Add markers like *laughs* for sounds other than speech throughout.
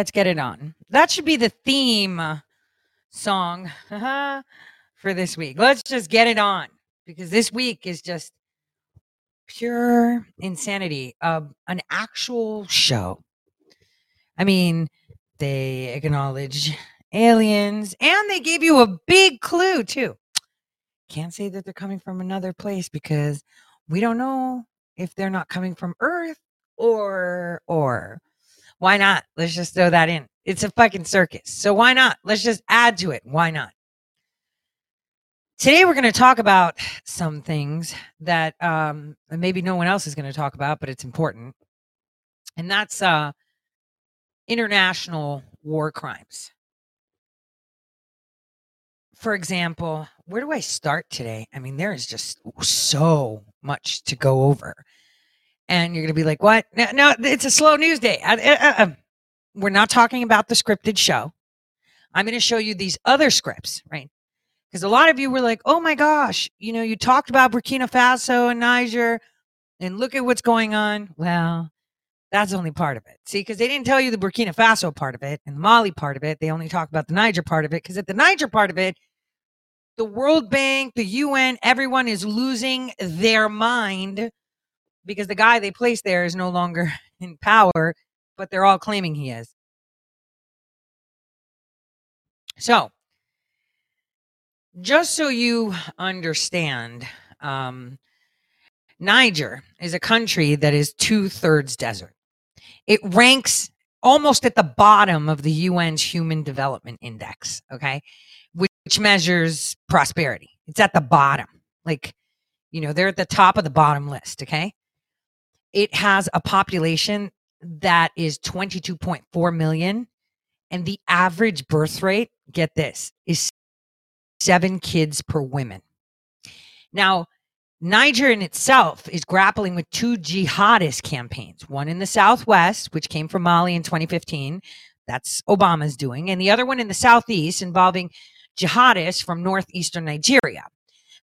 let's get it on. That should be the theme song *laughs* for this week. Let's just get it on because this week is just pure insanity of an actual show. I mean, they acknowledge aliens and they gave you a big clue too. Can't say that they're coming from another place because we don't know if they're not coming from Earth or or why not? Let's just throw that in. It's a fucking circus. So why not? Let's just add to it. Why not? Today we're going to talk about some things that um, maybe no one else is going to talk about, but it's important, and that's uh, international war crimes. For example, where do I start today? I mean, there is just so much to go over, and you're going to be like, "What? No, no it's a slow news day." I, I, I, we're not talking about the scripted show. I'm going to show you these other scripts, right? Because a lot of you were like, oh my gosh, you know, you talked about Burkina Faso and Niger, and look at what's going on. Well, that's only part of it. See, because they didn't tell you the Burkina Faso part of it and the Mali part of it. They only talk about the Niger part of it. Because at the Niger part of it, the World Bank, the UN, everyone is losing their mind because the guy they placed there is no longer *laughs* in power, but they're all claiming he is. So, just so you understand, um, Niger is a country that is two thirds desert. It ranks almost at the bottom of the UN's Human Development Index, okay, which, which measures prosperity. It's at the bottom. Like, you know, they're at the top of the bottom list, okay? It has a population that is 22.4 million, and the average birth rate, get this, is seven kids per woman. Now, Niger in itself is grappling with two jihadist campaigns, one in the southwest, which came from Mali in 2015. That's Obama's doing, and the other one in the southeast involving jihadists from northeastern Nigeria.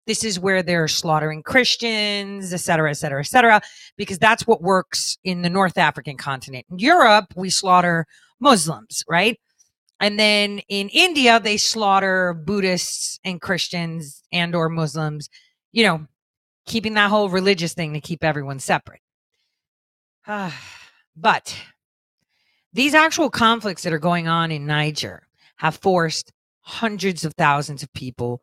This is where they're slaughtering Christians, et cetera, et cetera, et cetera, because that's what works in the North African continent. In Europe, we slaughter Muslims, right? and then in india they slaughter buddhists and christians and or muslims you know keeping that whole religious thing to keep everyone separate *sighs* but these actual conflicts that are going on in niger have forced hundreds of thousands of people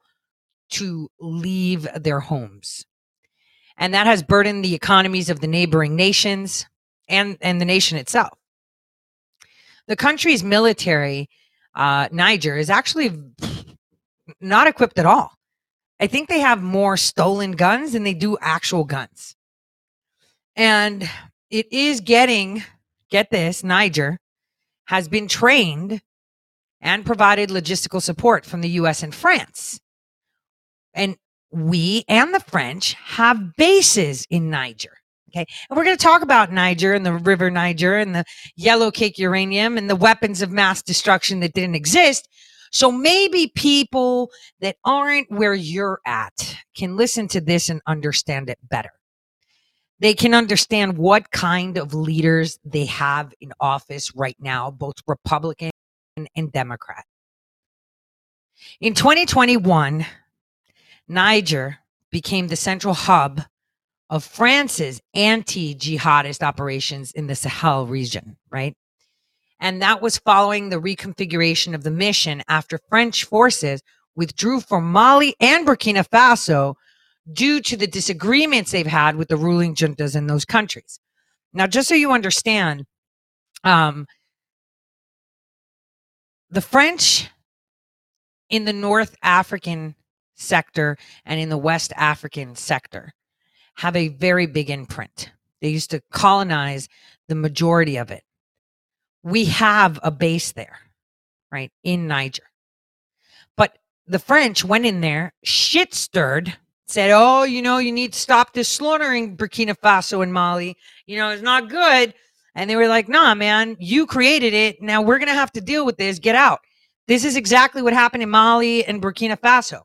to leave their homes and that has burdened the economies of the neighboring nations and and the nation itself the country's military uh, Niger is actually not equipped at all. I think they have more stolen guns than they do actual guns. And it is getting, get this, Niger has been trained and provided logistical support from the US and France. And we and the French have bases in Niger. Okay. And we're going to talk about Niger and the river Niger and the yellow cake uranium and the weapons of mass destruction that didn't exist. So maybe people that aren't where you're at can listen to this and understand it better. They can understand what kind of leaders they have in office right now, both Republican and Democrat. In 2021, Niger became the central hub of France's anti jihadist operations in the Sahel region, right? And that was following the reconfiguration of the mission after French forces withdrew from Mali and Burkina Faso due to the disagreements they've had with the ruling juntas in those countries. Now, just so you understand, um, the French in the North African sector and in the West African sector have a very big imprint. They used to colonize the majority of it. We have a base there, right, in Niger. But the French went in there, shit stirred, said, Oh, you know, you need to stop this slaughtering Burkina Faso and Mali. You know, it's not good. And they were like, Nah, man, you created it. Now we're going to have to deal with this. Get out. This is exactly what happened in Mali and Burkina Faso.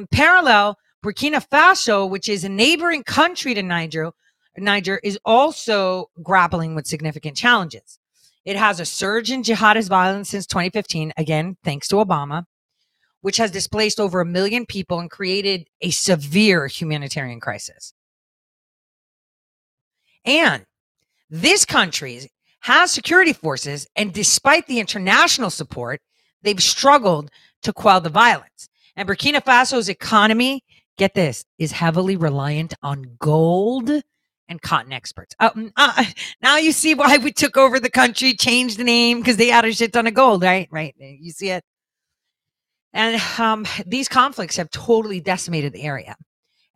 In parallel, Burkina Faso, which is a neighboring country to Niger, Niger is also grappling with significant challenges. It has a surge in jihadist violence since 2015, again, thanks to Obama, which has displaced over a million people and created a severe humanitarian crisis. And this country has security forces, and despite the international support, they've struggled to quell the violence. And Burkina Faso's economy, get this, is heavily reliant on gold and cotton experts. Uh, uh, *laughs* now you see why we took over the country, changed the name because they had a shit ton of gold, right? Right. You see it. And um, these conflicts have totally decimated the area.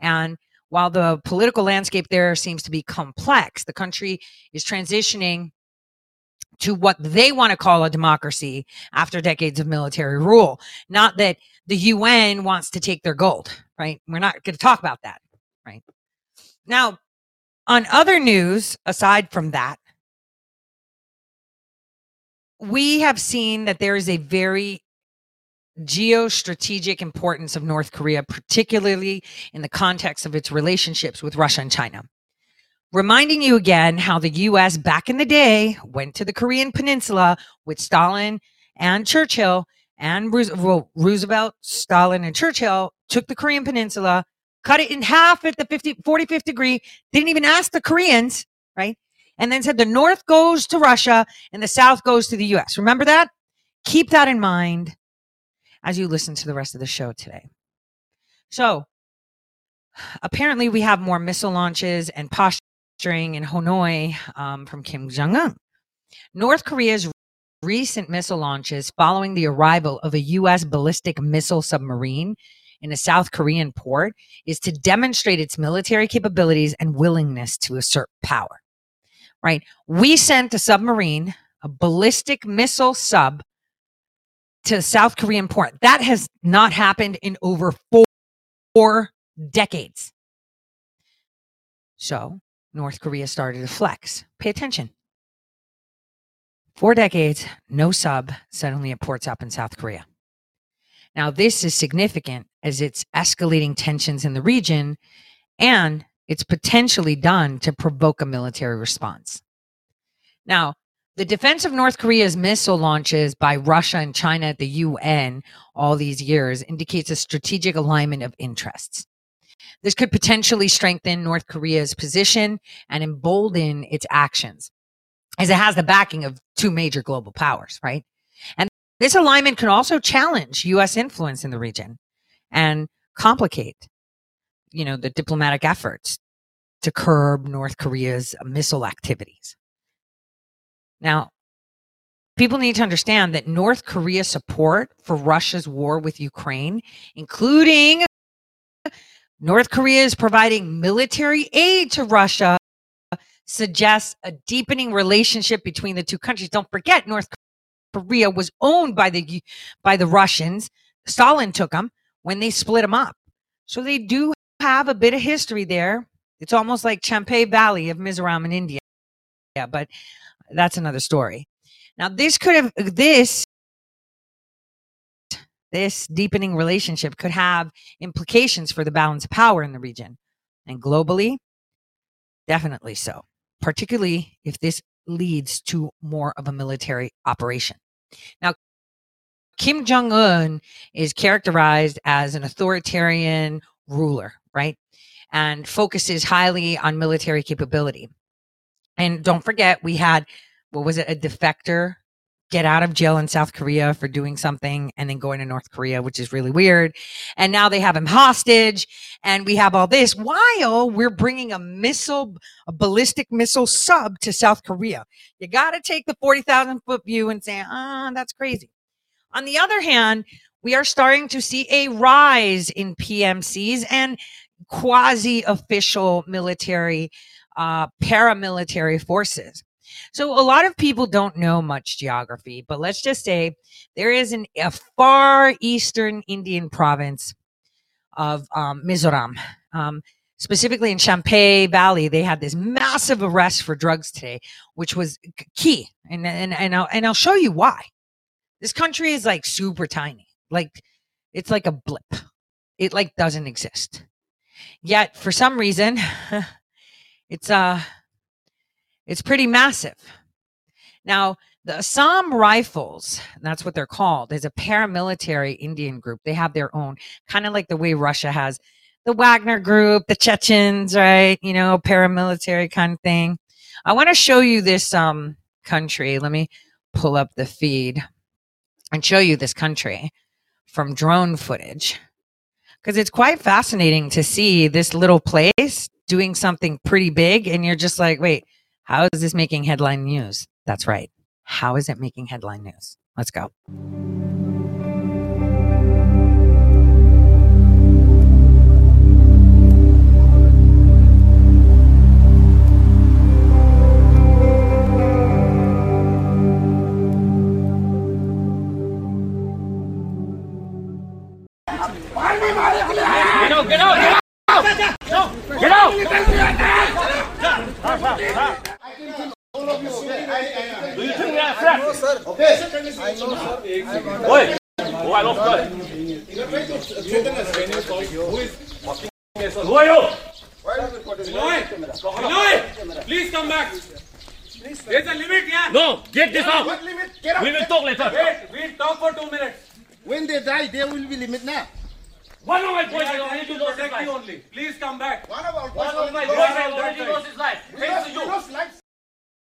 And while the political landscape there seems to be complex, the country is transitioning to what they want to call a democracy after decades of military rule. Not that the UN wants to take their gold, right? We're not going to talk about that, right? Now, on other news, aside from that, we have seen that there is a very geostrategic importance of North Korea, particularly in the context of its relationships with Russia and China. Reminding you again how the US back in the day went to the Korean Peninsula with Stalin and Churchill and Roosevelt, Stalin, and Churchill took the Korean Peninsula, cut it in half at the 50, 45th degree, didn't even ask the Koreans, right? And then said the North goes to Russia and the South goes to the US. Remember that? Keep that in mind as you listen to the rest of the show today. So, apparently, we have more missile launches and posturing in Hanoi um, from Kim Jong un. North Korea's recent missile launches following the arrival of a U.S. ballistic missile submarine in a South Korean port is to demonstrate its military capabilities and willingness to assert power. Right? We sent a submarine, a ballistic missile sub, to South Korean port. That has not happened in over four, four decades. So North Korea started to flex. Pay attention. Four decades, no sub, suddenly it ports up in South Korea. Now, this is significant as it's escalating tensions in the region and it's potentially done to provoke a military response. Now, the defense of North Korea's missile launches by Russia and China at the UN all these years indicates a strategic alignment of interests. This could potentially strengthen North Korea's position and embolden its actions, as it has the backing of two major global powers, right? And this alignment can also challenge U.S. influence in the region and complicate, you know, the diplomatic efforts to curb North Korea's missile activities. Now, people need to understand that North Korea's support for Russia's war with Ukraine, including North Korea is providing military aid to Russia, suggests a deepening relationship between the two countries. Don't forget, North Korea was owned by the by the Russians. Stalin took them when they split them up, so they do have a bit of history there. It's almost like Champhai Valley of Mizoram in India. Yeah, but that's another story. Now, this could have this this deepening relationship could have implications for the balance of power in the region and globally definitely so particularly if this leads to more of a military operation. Now kim jong-un is characterized as an authoritarian ruler right and focuses highly on military capability. And don't forget, we had, what was it, a defector get out of jail in South Korea for doing something and then going to North Korea, which is really weird. And now they have him hostage. And we have all this while we're bringing a missile, a ballistic missile sub to South Korea. You got to take the 40,000 foot view and say, ah, that's crazy. On the other hand, we are starting to see a rise in PMCs and quasi official military uh, paramilitary forces. So a lot of people don't know much geography, but let's just say there is an, a far eastern Indian province of um, Mizoram. Um, specifically in Champhai Valley, they had this massive arrest for drugs today, which was key. And, and, and, I'll, and I'll show you why. This country is like super tiny. Like it's like a blip. It like doesn't exist. Yet for some reason, *laughs* It's uh it's pretty massive. Now, The Assam Rifles, that's what they're called, is a paramilitary Indian group. They have their own, kind of like the way Russia has the Wagner group, the Chechens, right? You know, paramilitary kind of thing. I want to show you this um country. Let me pull up the feed and show you this country from drone footage because it's quite fascinating to see this little place doing something pretty big and you're just like, wait, how is this making headline news? That's right. How is it making headline news? Let's go.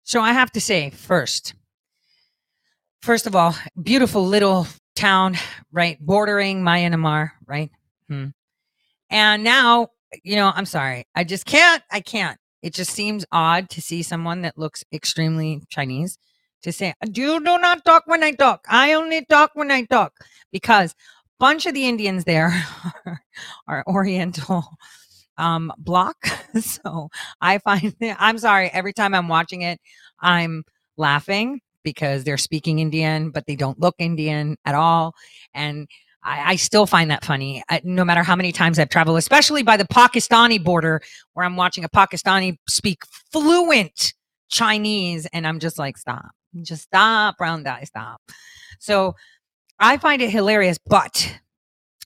So I have to say, first, first of all, beautiful little town, right, bordering Myanmar, right? Hmm. And now, you know, I'm sorry, I just can't. I can't. It just seems odd to see someone that looks extremely Chinese to say, "You do not talk when I talk. I only talk when I talk," because bunch of the Indians there *laughs* are, are Oriental um block. *laughs* so I find *laughs* I'm sorry, every time I'm watching it, I'm laughing because they're speaking Indian, but they don't look Indian at all. And I, I still find that funny, I, no matter how many times I've traveled, especially by the Pakistani border where I'm watching a Pakistani speak fluent Chinese. And I'm just like, stop, just stop, brown guy, stop. So I find it hilarious, but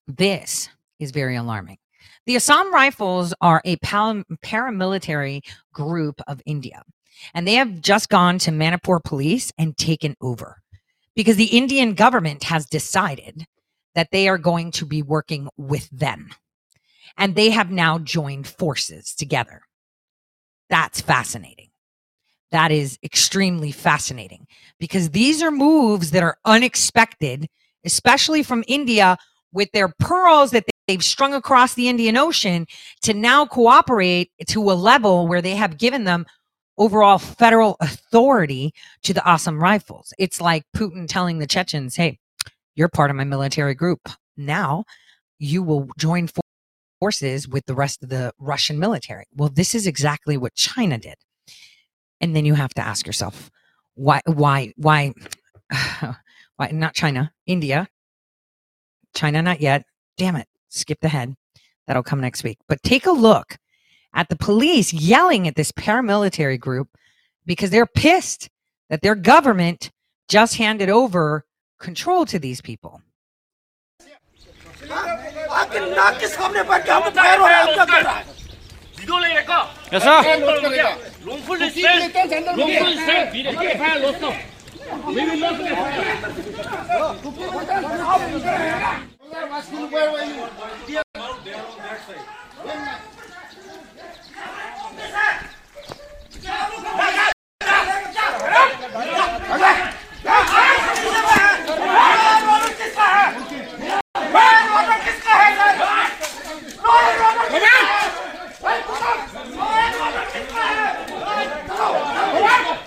this is very alarming. The Assam Rifles are a pal- paramilitary group of India, and they have just gone to Manipur police and taken over because the Indian government has decided that they are going to be working with them. And they have now joined forces together. That's fascinating. That is extremely fascinating because these are moves that are unexpected, especially from India with their pearls that they've strung across the Indian Ocean to now cooperate to a level where they have given them overall federal authority to the Assam Rifles. It's like Putin telling the Chechens, hey, you're part of my military group. Now you will join forces with the rest of the Russian military. Well, this is exactly what China did. And then you have to ask yourself, why, why, why, *sighs* why not China, India, China, not yet. Damn it skipped ahead. That'll come next week. But take a look at the police yelling at this paramilitary group because they're pissed that their government just handed over control to these people. Yes, sir. Don't look here. Wrongful is Keep it in, and Wrongful then- is safe. We don't fire lost now. We will not get fire. Where were you?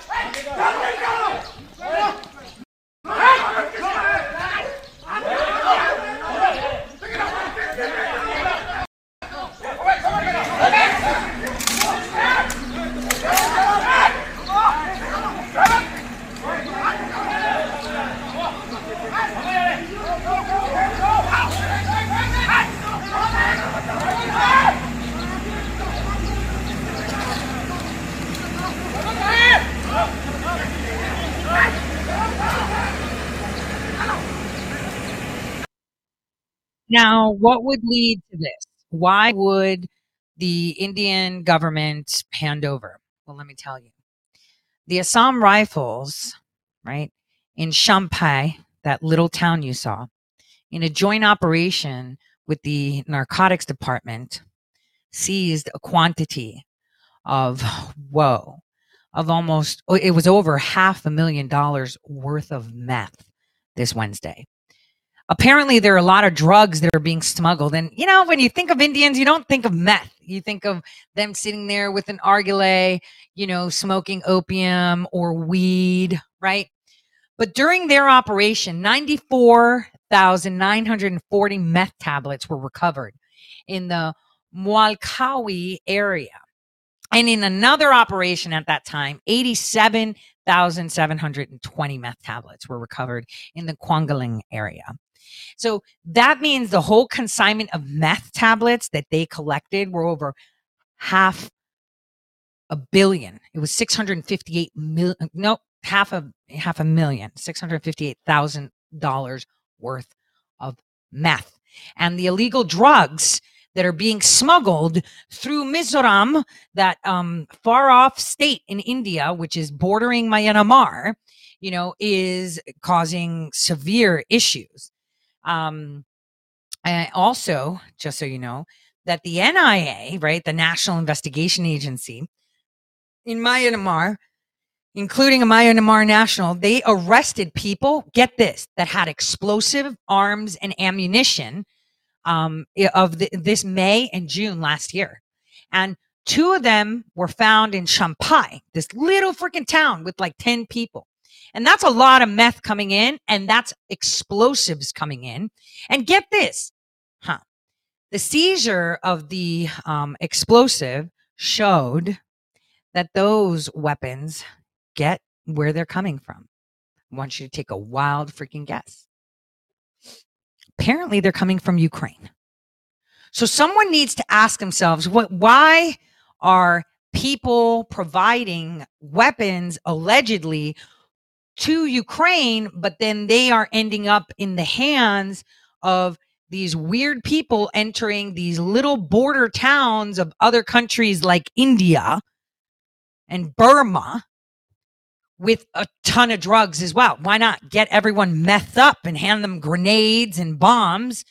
Now, what would lead to this? Why would the Indian government hand over? Well, let me tell you. The Assam Rifles right? In Champhai, that little town you saw, in a joint operation with the narcotics department, seized a quantity of, whoa, of almost, oh, it was over half a million dollars worth of meth this Wednesday. Apparently, there are a lot of drugs that are being smuggled. And, you know, when you think of Indians, you don't think of meth. You think of them sitting there with an nargileh, you know, smoking opium or weed, right? But during their operation, 94,940 meth tablets were recovered in the Mualkawi area. And in another operation at that time, 87,720 meth tablets were recovered in the Kwangaling area. So that means the whole consignment of meth tablets that they collected were over half a billion. It was 658 million. No, half a half a million, six hundred fifty-eight thousand dollars worth of meth, and the illegal drugs that are being smuggled through Mizoram, that um, far off state in India, which is bordering Myanmar, you know, is causing severe issues. Um, and also, just so you know, that the NIA, right, the National Investigation Agency in Myanmar, including a Myanmar national, they arrested people, get this, that had explosive arms and ammunition um, of the, this May and June last year. And two of them were found in Champhai, this little freaking town with like 10 people. And that's a lot of meth coming in, and that's explosives coming in. And get this, huh? The seizure of the um, explosive showed that those weapons get where they're coming from. I want you to take a wild freaking guess. Apparently, they're coming from Ukraine. So someone needs to ask themselves what why are people providing weapons allegedly to Ukraine, but then they are ending up in the hands of these weird people entering these little border towns of other countries like India and Burma with a ton of drugs as well. Why not get everyone meth up and hand them grenades and bombs?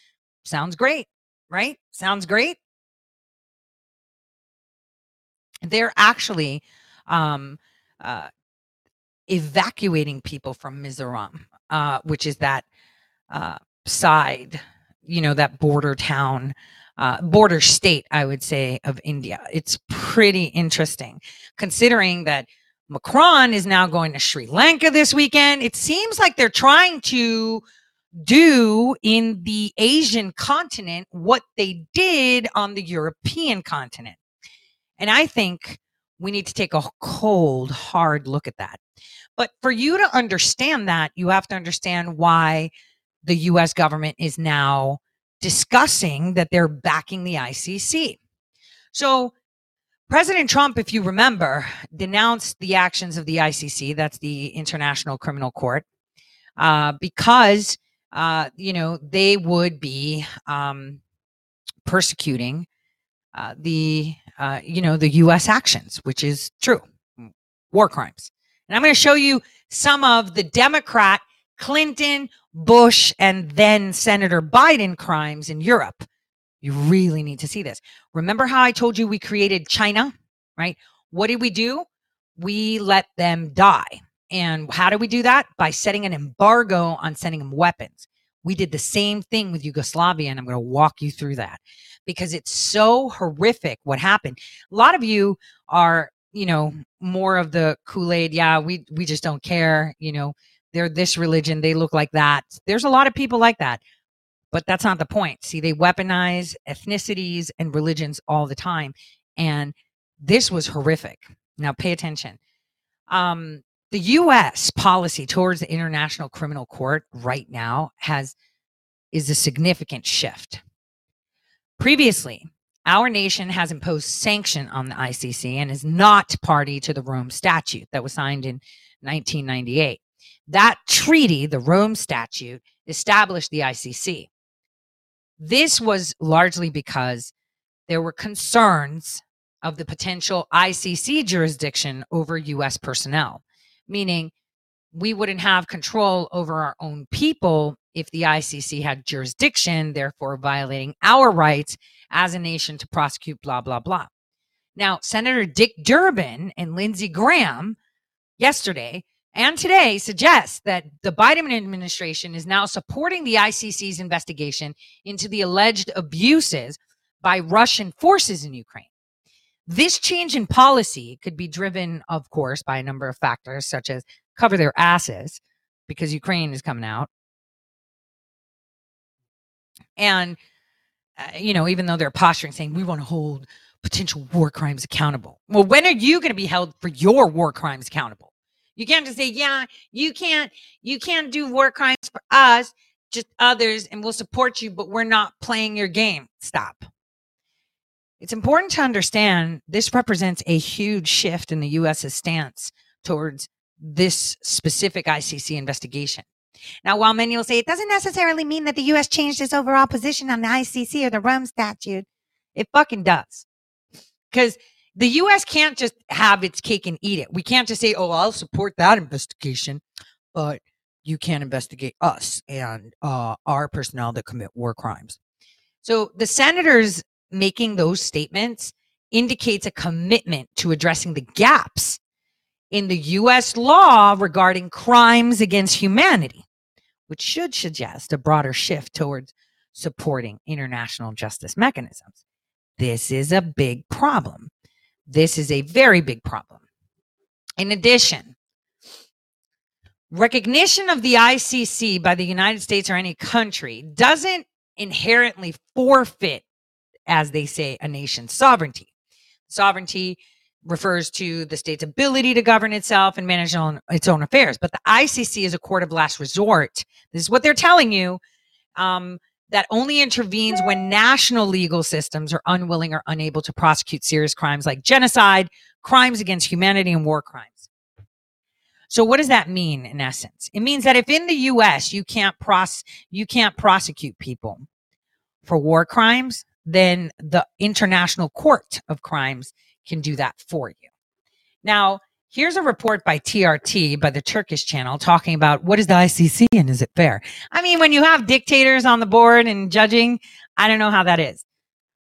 Sounds great, right? Sounds great. They're actually um, uh, evacuating people from Mizoram, uh, which is that uh, side, you know, that border town, uh, border state, I would say, of India. It's pretty interesting considering that Macron is now going to Sri Lanka this weekend. It seems like they're trying to do in the Asian continent what they did on the European continent. And I think we need to take a cold, hard look at that. But for you to understand that, you have to understand why the US government is now discussing that they're backing the ICC. So President Trump, if you remember, denounced the actions of the ICC, that's the International Criminal Court, uh, because, uh, you know, they would be um, persecuting uh, the, uh, you know, the U.S. actions, which is true, war crimes. And I'm going to show you some of the Democrat, Clinton, Bush, and then Senator Biden crimes in Europe you really need to see this. Remember how I told you we created China, right? What did we do? We let them die. And how do we do that? By setting an embargo on sending them weapons. We did the same thing with Yugoslavia, and I'm going to walk you through that because it's so horrific what happened. A lot of you are, you know, more of the Kool-Aid, yeah, we we just don't care, you know, they're this religion, they look like that. There's a lot of people like that. But that's not the point. See, they weaponize ethnicities and religions all the time. And this was horrific. Now, pay attention. Um, the U.S. policy towards the International Criminal Court right now has is a significant shift. Previously, our nation has imposed sanction on the ICC and is not party to the Rome Statute that was signed in 1998. That treaty, the Rome Statute, established the ICC. This was largely because there were concerns of the potential ICC jurisdiction over US personnel, meaning we wouldn't have control over our own people if the ICC had jurisdiction, therefore violating our rights as a nation to prosecute, blah, blah, blah. Now, Senator Dick Durbin and Lindsey Graham yesterday and today suggest that the Biden administration is now supporting the ICC's investigation into the alleged abuses by Russian forces in Ukraine. This change in policy could be driven, of course, by a number of factors, such as cover their asses because Ukraine is coming out. And, uh, you know, even though they're posturing saying we want to hold potential war crimes accountable. Well, when are you going to be held for your war crimes accountable? You can't just say, yeah, you can't, you can't do war crimes for us, just others, and we'll support you, but we're not playing your game. Stop. It's important to understand this represents a huge shift in the US's stance towards this specific ICC investigation. Now, while many will say it doesn't necessarily mean that the US changed its overall position on the ICC or the Rome Statute, it fucking does. Because the US can't just have its cake and eat it. We can't just say, oh, I'll support that investigation, but you can't investigate us and uh, our personnel that commit war crimes. So the senators making those statements indicates a commitment to addressing the gaps in the US law regarding crimes against humanity, which should suggest a broader shift towards supporting international justice mechanisms. This is a big problem. This is a very big problem. In addition, recognition of the ICC by the United States or any country doesn't inherently forfeit as they say, a nation's sovereignty. Sovereignty refers to the state's ability to govern itself and manage on its own affairs. But the ICC is a court of last resort. This is what they're telling you. Um, that only intervenes when national legal systems are unwilling or unable to prosecute serious crimes like genocide, crimes against humanity, and war crimes. So what does that mean in essence? It means that if in the US you can't pros you can't prosecute people for war crimes, then the International Court of Crimes can do that for you. Now, here's a report by TRT, by the Turkish channel, talking about what is the ICC and is it fair? I mean, when you have dictators on the board and judging, I don't know how that is.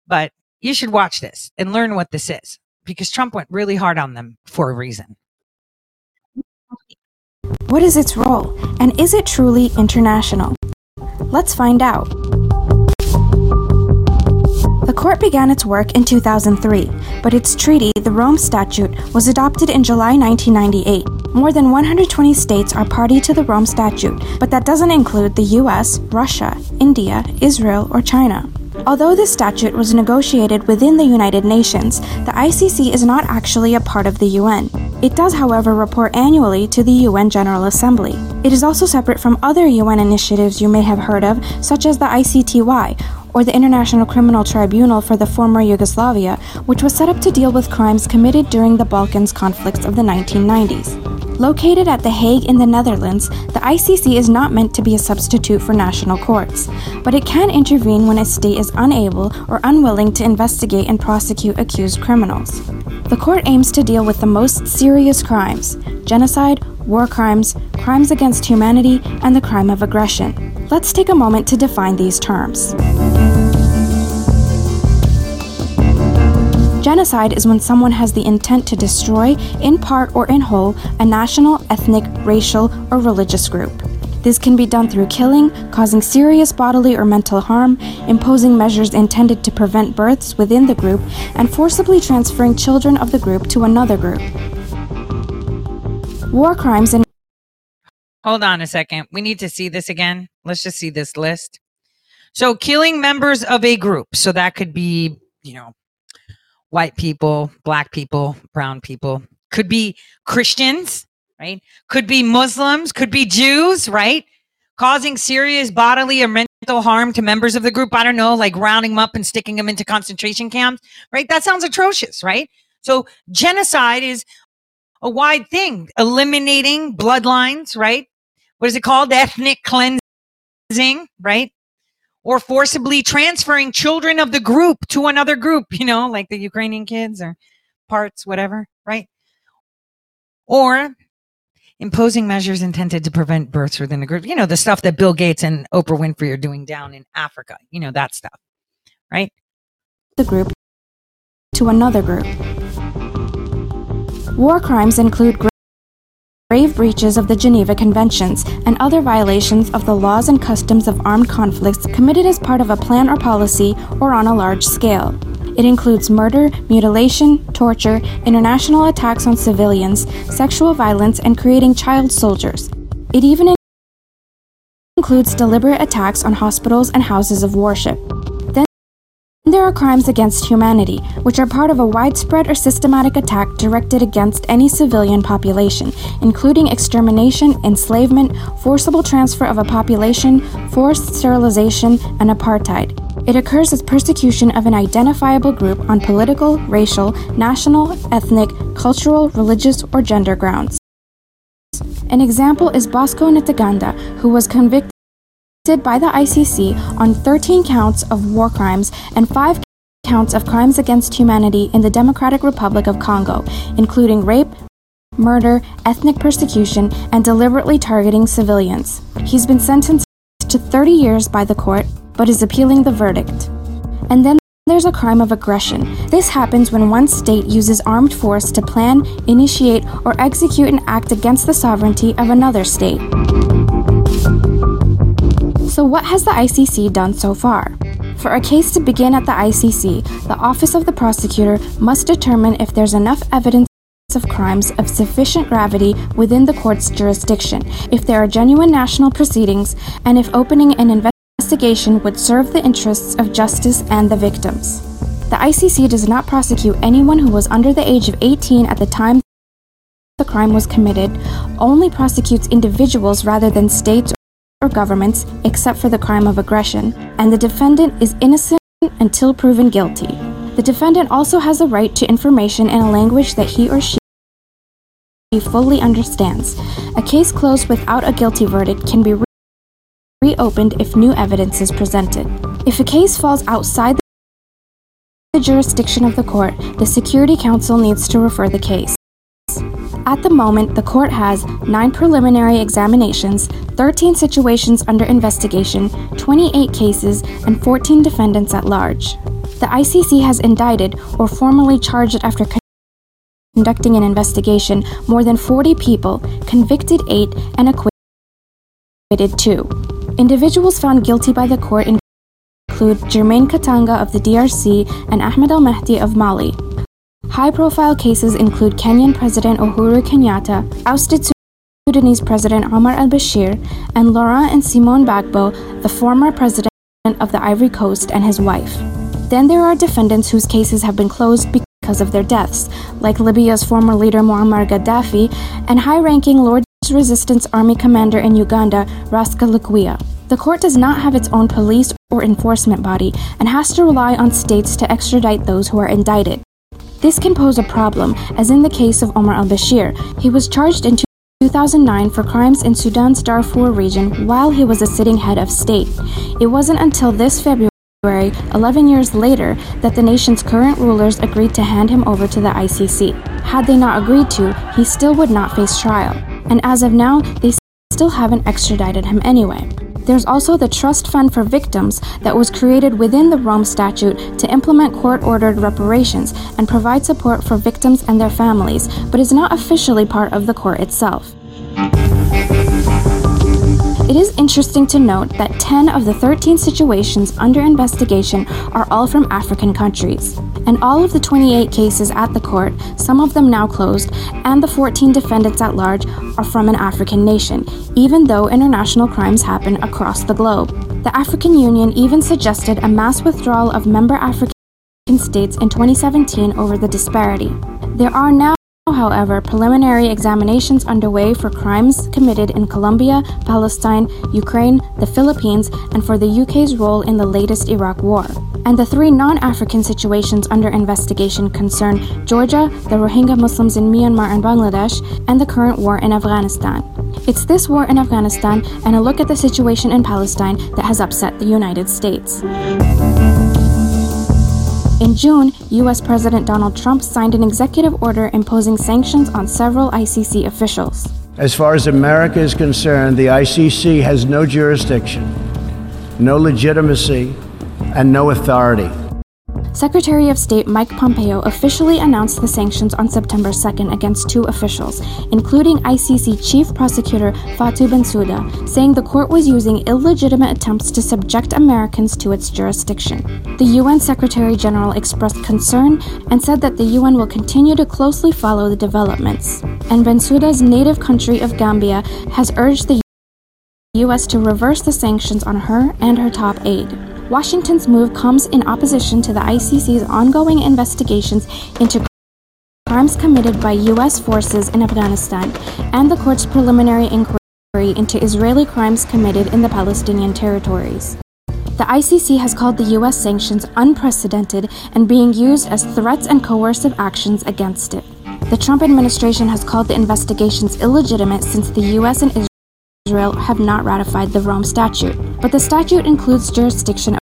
But you should watch this and learn what this is because Trump went really hard on them for a reason. What is its role? And is it truly international? Let's find out. The court began its work in 2003, but its treaty, the Rome Statute, was adopted in July 1998. More than 120 states are party to the Rome Statute, but that doesn't include the US, Russia, India, Israel, or China. Although this statute was negotiated within the United Nations, the ICC is not actually a part of the UN. It does, however, report annually to the UN General Assembly. It is also separate from other UN initiatives you may have heard of, such as the ICTY, or the International Criminal Tribunal for the former Yugoslavia, which was set up to deal with crimes committed during the Balkans conflicts of the 1990s. Located at The Hague in the Netherlands, the ICC is not meant to be a substitute for national courts, but it can intervene when a state is unable or unwilling to investigate and prosecute accused criminals. The court aims to deal with the most serious crimes genocide, war crimes, crimes against humanity, and the crime of aggression. Let's take a moment to define these terms. Genocide is when someone has the intent to destroy, in part or in whole, a national, ethnic, racial, or religious group. This can be done through killing, causing serious bodily or mental harm, imposing measures intended to prevent births within the group, and forcibly transferring children of the group to another group. War crimes and Hold on a second. We need to see this again. Let's just see this list. So, killing members of a group. So, that could be, you know, white people, black people, brown people, could be Christians, right? Could be Muslims, could be Jews, right? Causing serious bodily or mental harm to members of the group. I don't know, like rounding them up and sticking them into concentration camps, right? That sounds atrocious, right? So, genocide is a wide thing, eliminating bloodlines, right? What is it called? Ethnic cleansing, right? Or forcibly transferring children of the group to another group, *laughs* you know, like the Ukrainian kids or parts, whatever, right? Or imposing measures intended to prevent births within the group. You know, the stuff that Bill Gates and Oprah Winfrey are doing down in Africa. You know, that stuff, right? The group to another group. War crimes include grave breaches of the Geneva Conventions and other violations of the laws and customs of armed conflicts committed as part of a plan or policy or on a large scale. It includes murder, mutilation, torture, international attacks on civilians, sexual violence, and creating child soldiers. It even includes deliberate attacks on hospitals and houses of worship. There are crimes against humanity, which are part of a widespread or systematic attack directed against any civilian population, including extermination, enslavement, forcible transfer of a population, forced sterilization, and apartheid. It occurs as persecution of an identifiable group on political, racial, national, ethnic, cultural, religious, or gender grounds. An example is Bosco Ntaganda, who was convicted by the ICC on 13 counts of war crimes and 5 counts of crimes against humanity in the Democratic Republic of Congo, including rape, murder, ethnic persecution, and deliberately targeting civilians. He's been sentenced to 30 years by the court but is appealing the verdict. And then there's a crime of aggression. This happens when one state uses armed force to plan, initiate, or execute an act against the sovereignty of another state. So, what has the ICC done so far? For a case to begin at the ICC, the Office of the Prosecutor must determine if there's enough evidence of crimes of sufficient gravity within the court's jurisdiction, if there are genuine national proceedings, and if opening an investigation would serve the interests of justice and the victims. The ICC does not prosecute anyone who was under the age of 18 at the time the crime was committed, only prosecutes individuals rather than states or governments, except for the crime of aggression, and the defendant is innocent until proven guilty. The defendant also has a right to information in a language that he or she fully understands. A case closed without a guilty verdict can be reopened if new evidence is presented. If a case falls outside the jurisdiction of the court, the Security Council needs to refer the case. At the moment, the court has 9 preliminary examinations, 13 situations under investigation, 28 cases, and 14 defendants at large. The ICC has indicted or formally charged after conducting an investigation more than 40 people, convicted 8, and acquitted 2. Individuals found guilty by the court include Germain Katanga of the DRC and Ahmed Al Mahdi of Mali. High profile cases include Kenyan President Uhuru Kenyatta, ousted Sudanese President Omar al Bashir, and Laurent and Simone Gbagbo, the former president of the Ivory Coast, and his wife. Then there are defendants whose cases have been closed because of their deaths, like Libya's former leader Muammar Gaddafi and high ranking Lord's Resistance Army commander in Uganda, Raska Lukwiya. The court does not have its own police or enforcement body and has to rely on states to extradite those who are indicted. This can pose a problem, as in the case of Omar al Bashir. He was charged in 2009 for crimes in Sudan's Darfur region while he was a sitting head of state. It wasn't until this February 11 years later, that the nation's current rulers agreed to hand him over to the ICC. Had they not agreed to, he still would not face trial. And as of now, they still haven't extradited him anyway. There's also the Trust Fund for Victims that was created within the Rome Statute to implement court ordered reparations and provide support for victims and their families, but is not officially part of the court itself. It is interesting to note that 10 of the 13 situations under investigation are all from African countries. And all of the 28 cases at the court, some of them now closed, and the 14 defendants at large are from an African nation, even though international crimes happen across the globe. The African Union even suggested a mass withdrawal of member African states in 2017 over the disparity. There are now however, preliminary examinations underway for crimes committed in Colombia, Palestine, Ukraine, the Philippines, and for the UK's role in the latest Iraq War. And the three non African situations under investigation concern Georgia, the Rohingya Muslims in Myanmar and Bangladesh, and the current war in Afghanistan. It's this war in Afghanistan and a look at the situation in Palestine that has upset the United States. In June, US President Donald Trump signed an executive order imposing sanctions on several ICC officials. As far as America is concerned, the ICC has no jurisdiction, no legitimacy, and no authority. Secretary of State Mike Pompeo officially announced the sanctions on September 2nd against two officials, including ICC Chief Prosecutor Fatou Bensouda, saying the court was using illegitimate attempts to subject Americans to its jurisdiction. The UN Secretary General expressed concern and said that the UN will continue to closely follow the developments. And Bensouda's native country of Gambia has urged the U.S. to reverse the sanctions on her and her top aide. Washington's move comes in opposition to the ICC's ongoing investigations into crimes committed by U.S. forces in Afghanistan and the court's preliminary inquiry into Israeli crimes committed in the Palestinian territories. The ICC has called the U.S. sanctions unprecedented and being used as threats and coercive actions against it. The Trump administration has called the investigations illegitimate since the U.S. and Israel have not ratified the Rome Statute, but the statute includes jurisdiction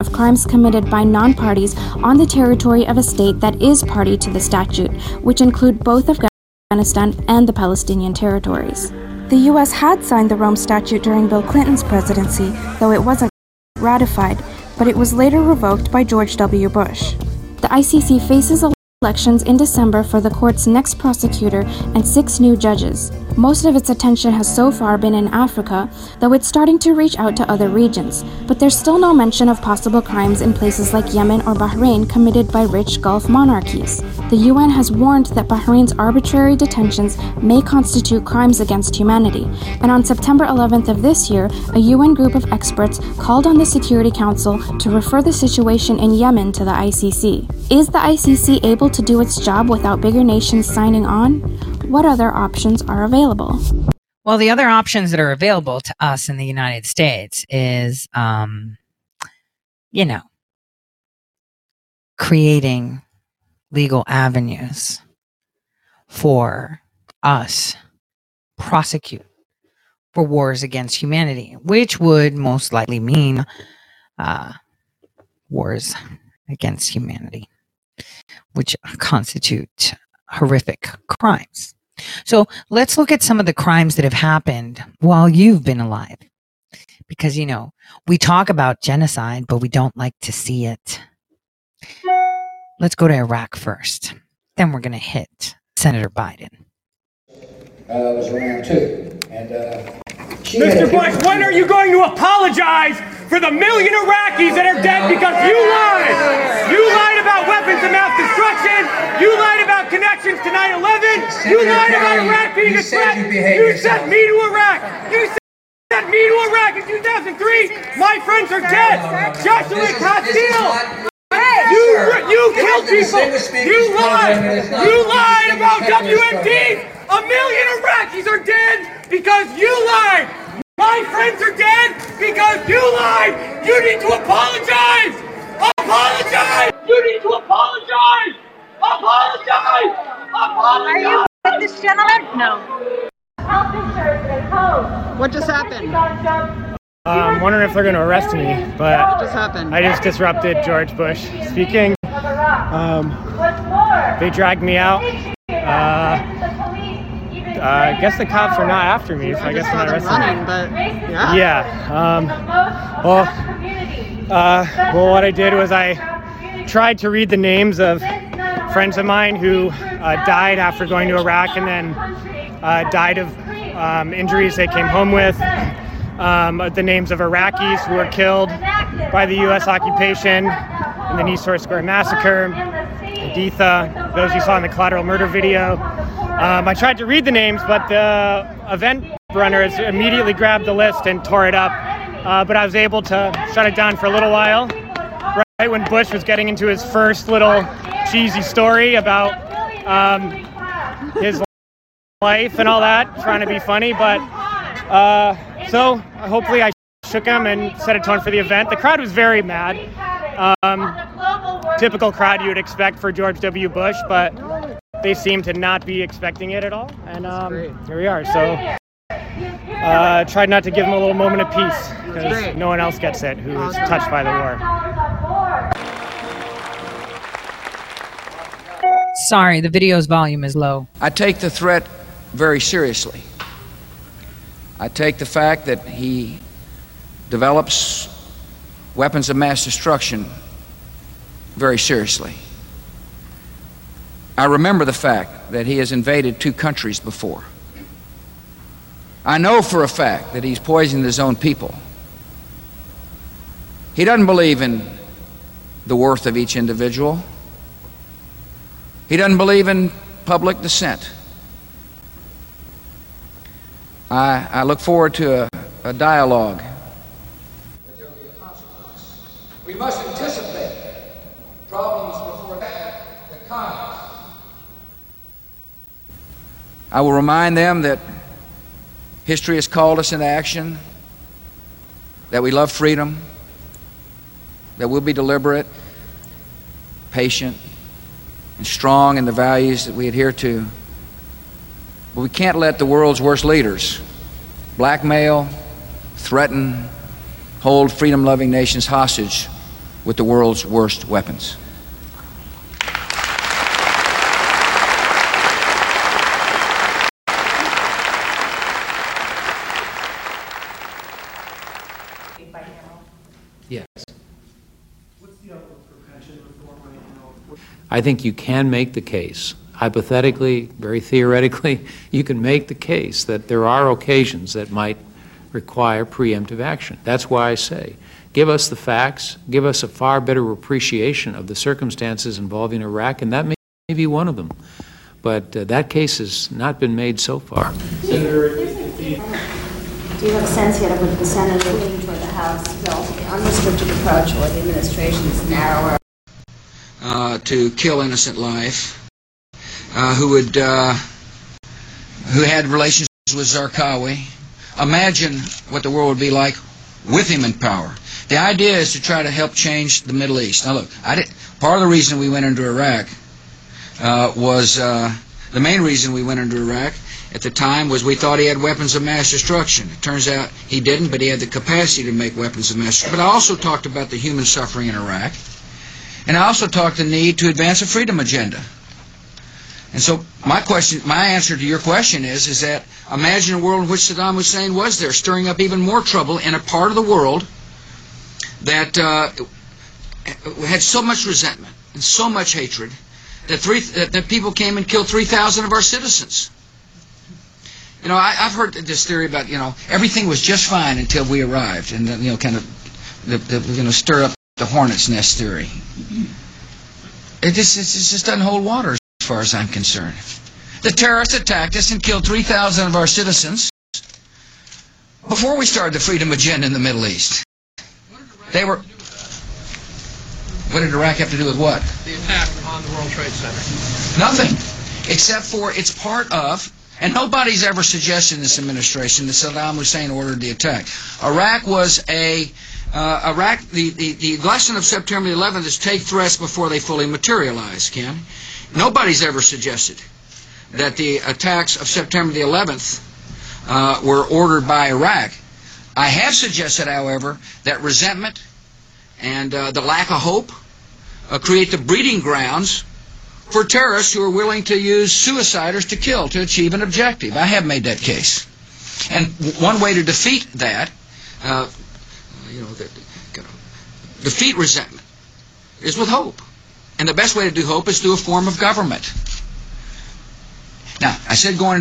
of crimes committed by non parties on the territory of a state that is party to the statute, which include both Afghanistan and the Palestinian territories. The U.S. had signed the Rome Statute during Bill Clinton's presidency, though it wasn't ratified, but it was later revoked by George W. Bush. The ICC faces elections in December for the court's next prosecutor and six new judges. Most of its attention has so far been in Africa, though it's starting to reach out to other regions. But there's still no mention of possible crimes in places like Yemen or Bahrain committed by rich Gulf monarchies. The UN has warned that Bahrain's arbitrary detentions may constitute crimes against humanity, and on September 11th of this year, a UN group of experts called on the Security Council to refer the situation in Yemen to the ICC. Is the ICC able to do its job without bigger nations signing on? What other options are available? Well, the other options that are available to us in the United States is, um, you know, creating legal avenues for us prosecute for wars against humanity, which would most likely mean uh, wars against humanity, which constitute horrific crimes. So let's look at some of the crimes that have happened while you've been alive. Because, you know, we talk about genocide, but we don't like to see it. Let's go to Iraq first. Then we're going to hit Senator Biden. Uh, was around too. And, uh, Mr. Bush, when are you going to apologize for the million Iraqis that are dead because you lied. You lied about weapons of mass destruction. You lied about connections to 9-11. You lied about Iraq being a threat. You sent me to Iraq. You sent me to Iraq in 2003. My friends are dead. Joshua Castile. You, you killed people. You lied. You lied about WMD. A million Iraqis are dead because you lied. My friends are dead because you lied! You need to apologize! Apologize! You need to apologize! Apologize! Apologize! Are you with this gentleman? No. Health insurance and code. What just happened? Uh, I'm wondering if they're going to arrest me, but what just happened? I just disrupted George Bush speaking. Um, they dragged me out. Uh, I guess the cops are not after me, so I, I guess they're not arresting running, me. But yeah. Yeah. Um, well, uh, well, what I did was I tried to read the names of friends of mine who uh, died after going to Iraq and then uh, died of um, injuries they came home with. Um, the names of Iraqis who were killed by the U.S. occupation in the Nisour Square massacre, Haditha, those you saw in the collateral murder video. Um, I tried to read the names, but the event runners immediately grabbed the list and tore it up. Uh, but I was able to shut it down for a little while. Right when Bush was getting into his first little cheesy story about um, his life and all that, trying to be funny. But uh, so hopefully I shook him and set a tone for the event. The crowd was very mad. Um, typical crowd you would expect for George W. Bush, but they seem to not be expecting it at all. And um, here we are. So uh, tried not to give them a little moment of peace because no one else gets it who is touched by the war. Sorry, the video's volume is low. I take the threat very seriously. I take the fact that he develops weapons of mass destruction very seriously. I remember the fact that he has invaded two countries before. I know for a fact that he's poisoned his own people. He doesn't believe in the worth of each individual. He doesn't believe in public dissent. I, I look forward to a, a dialogue. We must anticipate problems before that come. I will remind them that history has called us into action, that we love freedom, that we'll be deliberate, patient, and strong in the values that we adhere to. But we can't let the world's worst leaders blackmail, threaten, hold freedom loving nations hostage with the world's worst weapons. Yes. I think you can make the case, hypothetically, very theoretically, *laughs* you can make the case that there are occasions that might require preemptive action. That's why I say, give us the facts, give us a far better appreciation of the circumstances involving Iraq, and that may be one of them. But uh, that case has not been made so far. Senator, do you have a sense yet of what the Senate is leaning toward the House bill, the unrestricted approach or the administration's narrower? Uh, to kill innocent life, uh, who would, uh, who had relations with Zarqawi. Imagine what the world would be like with him in power. The idea is to try to help change the Middle East. Now, look, part of the reason we went into Iraq uh, was the main reason we went into Iraq at the time was we thought he had weapons of mass destruction. It turns out he didn't, but he had the capacity to make weapons of mass destruction. But I also talked about the human suffering in Iraq. And I also talked the need to advance a freedom agenda. And so my question, my answer to your question is, is that imagine a world in which Saddam Hussein was there, stirring up even more trouble in a part of the world that uh, had so much resentment and so much hatred that, three, that, that people came and killed 3,000 of our citizens. You know, I, have heard this theory about, you know, everything was just fine until we arrived, and, you know, kind of, the, the, you know, stir up the hornet's nest theory. It just, it just doesn't hold water as far as I'm concerned. The terrorists attacked us and killed 3,000 of our citizens before we started the freedom agenda in the Middle East. They were. What did Iraq have to do with what? The attack on the World Trade Center. Nothing. Except for it's part of, and nobody's ever suggested in this administration that Saddam Hussein ordered the attack. Iraq was a uh, Iraq, the, the, the lesson of September 11th is take threats before they fully materialize, Ken. Nobody's ever suggested that the attacks of September the 11th uh, were ordered by Iraq. I have suggested, however, that resentment and uh, the lack of hope uh, create the breeding grounds for terrorists who are willing to use suiciders to kill to achieve an objective. I have made that case. And one way to defeat that, uh, defeat resentment is with hope. And the best way to do hope is through a form of government. Now, I said going.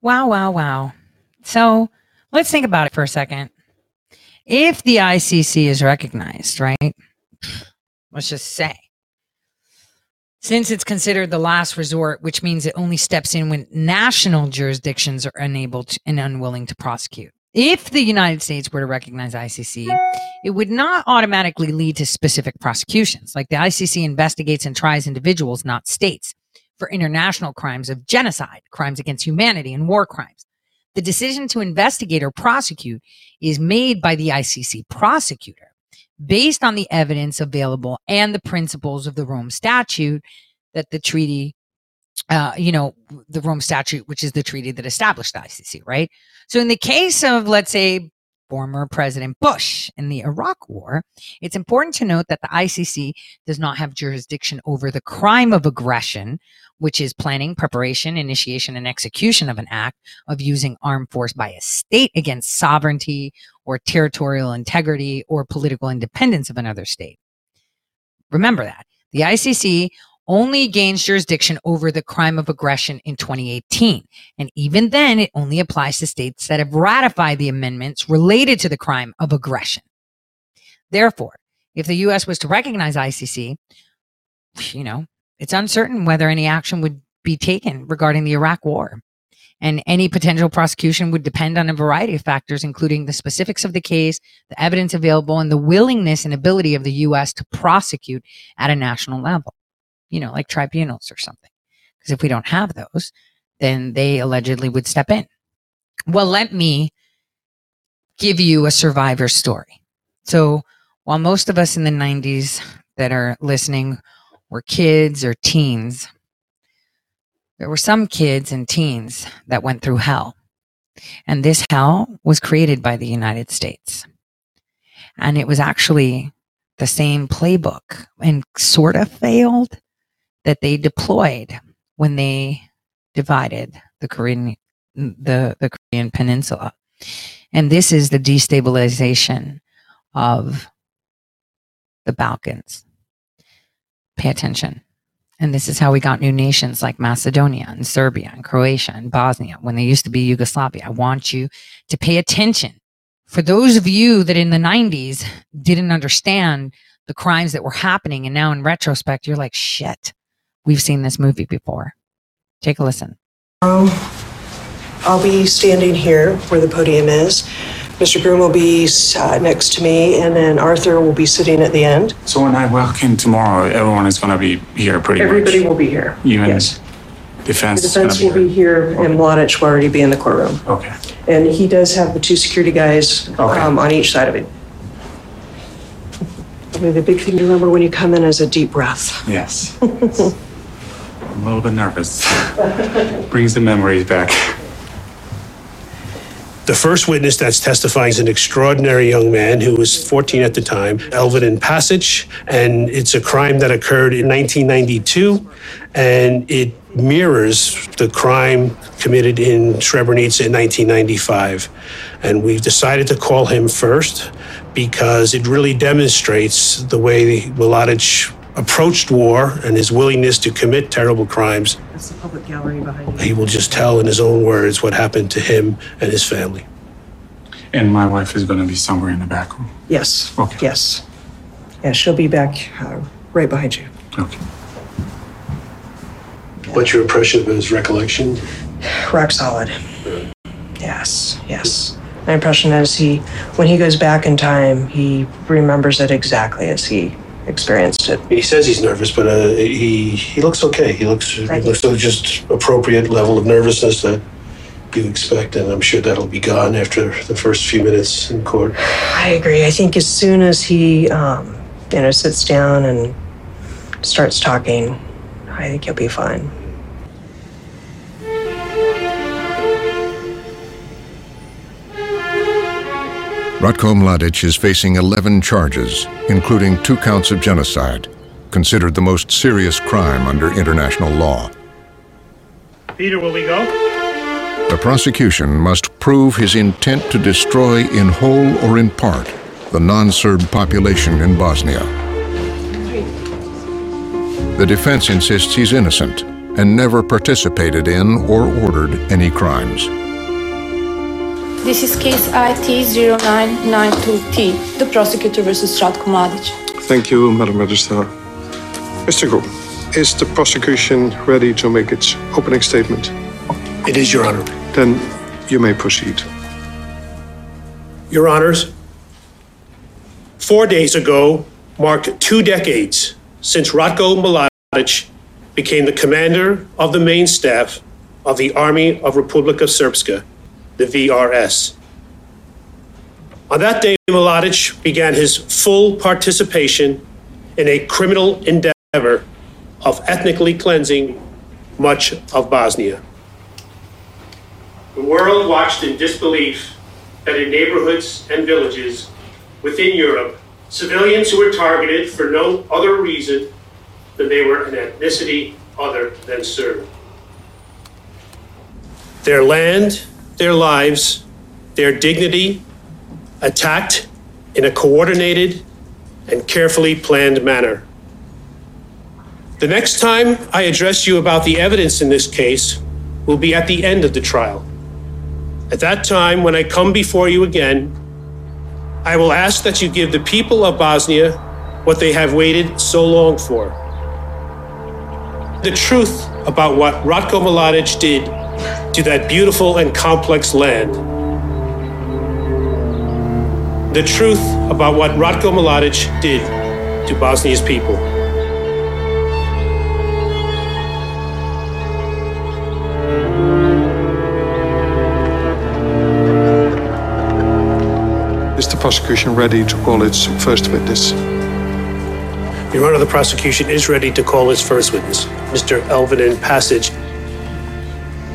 Wow, wow, wow. So let's think about it for a second. If the ICC is recognized, right? Let's just say. Since it's considered the last resort, which means it only steps in when national jurisdictions are unable to, and unwilling to prosecute. If the United States were to recognize ICC, it would not automatically lead to specific prosecutions. Like the ICC investigates and tries individuals, not states, for international crimes of genocide, crimes against humanity, and war crimes. The decision to investigate or prosecute is made by the ICC prosecutor based on the evidence available and the principles of the Rome Statute that the treaty, uh, you know, the Rome Statute, which is the treaty that established the ICC, right? So in the case of, let's say, former President Bush in the Iraq War, it's important to note that the ICC does not have jurisdiction over the crime of aggression, which is planning, preparation, initiation, and execution of an act of using armed force by a state against sovereignty or territorial integrity or political independence of another state. Remember that. The ICC only gains jurisdiction over the crime of aggression in 2018. And even then, it only applies to states that have ratified the amendments related to the crime of aggression. Therefore, if the U.S. was to recognize ICC, you know, it's uncertain whether any action would be taken regarding the Iraq war. And any potential prosecution would depend on a variety of factors, including the specifics of the case, the evidence available, and the willingness and ability of the U.S. to prosecute at a national level you know, like tribunals or something. Because if we don't have those, then they allegedly would step in. Well, let me give you a survivor story. So while most of us in the 90s that are listening were kids or teens, there were some kids and teens that went through hell. And this hell was created by the United States. And it was actually the same playbook and sort of failed, that they deployed when they divided the Korean the, the Korean peninsula. And this is the destabilization of the Balkans. Pay attention. And this is how we got new nations like Macedonia and Serbia and Croatia and Bosnia when they used to be Yugoslavia. I want you to pay attention. For those of you that in the 90s didn't understand the crimes that were happening, and now in retrospect, you're like, shit, We've seen this movie before. Take a listen. Um, I'll be standing here where the podium is. Mr. Groome will be uh, next to me, and then Arthur will be sitting at the end. So when I walk in tomorrow, everyone is going to be here pretty Everybody much. Everybody will be here. Even yes. defense. The defense will be here, and Mladic will already be in the courtroom. Okay. And he does have the two security guys um, on each side of him. I mean, the big thing to remember when you come in is a deep breath. Yes. *laughs* I'm a little bit nervous. Brings the memories back. The first witness that's testifying is an extraordinary young man who was 14 at the time, Elvedin Pasic, and it's a crime that occurred in 1992, and it mirrors the crime committed in Srebrenica in 1995. And we've decided to call him first because it really demonstrates the way Mladic approached war and his willingness to commit terrible crimes. That's the public gallery behind you. He will just tell in his own words what happened to him and his family. And my wife is going to be somewhere in the back room. Yes. Okay. Yes. Yeah, she'll be back uh, right behind you. Okay. What's your impression of his recollection? Rock solid. Yes, yes. My impression is he, when he goes back in time, he remembers it exactly as he experienced it. He says he's nervous, but uh, he he looks okay. He looks he looks like just appropriate level of nervousness that you expect, and I'm sure that'll be gone after the first few minutes in court. I agree. I think as soon as he, um, you know, sits down and starts talking, I think he'll be fine. Ratko Mladic is facing 11 charges, including two counts of genocide, considered the most serious crime under international law. Peter, will we go? The prosecution must prove his intent to destroy in whole or in part the non-Serb population in Bosnia. The defense insists he's innocent and never participated in or ordered any crimes. This is case IT 0992T, the prosecutor versus Ratko Mladic. Thank you, Madam Registrar. Mr. Groome, is the prosecution ready to make its opening statement? It is, Your Honor. Then you may proceed. Your Honors, four days ago marked two decades since Ratko Mladic became the commander of the main staff of the Army of Republika Srpska, the VRS. On that day, Mladic began his full participation in a criminal endeavor of ethnically cleansing much of Bosnia. The world watched in disbelief that in neighborhoods and villages within Europe, civilians who were targeted for no other reason than they were an ethnicity other than Serb. Their land, their lives, their dignity attacked in a coordinated and carefully planned manner. The next time I address you about the evidence in this case will be at the end of the trial. At that time, when I come before you again, I will ask that you give the people of Bosnia what they have waited so long for. The truth about what Ratko Mladic did to that beautiful and complex land. The truth about what Ratko Mladic did to Bosnia's people. Is the prosecution ready to call its first witness? Your Honor, the prosecution is ready to call its first witness, Mr. Elvedin Pasic.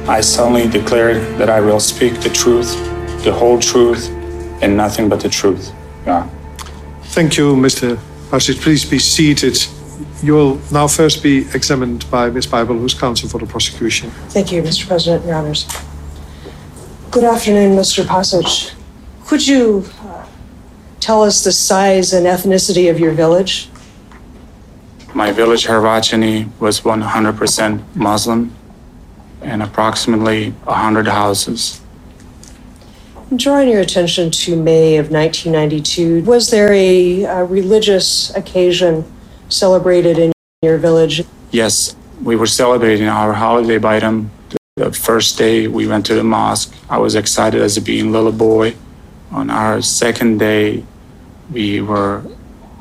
I solemnly declare that I will speak the truth, the whole truth, and nothing but the truth. Yeah. Thank you, Mr. Pasic. Please be seated. You will now first be examined by Ms. Bible, who's counsel for the prosecution. Thank you, Mr. President, Your Honors. Good afternoon, Mr. Pasic. Could you uh, tell us the size and ethnicity of your village? My village, Hrvachani, was 100% Muslim and approximately 100 houses. I'm drawing your attention to May of 1992. Was there a, a religious occasion celebrated in your village? Yes, we were celebrating our holiday Bairam. The first day we went to the mosque, I was excited as a being little boy. On our second day, we were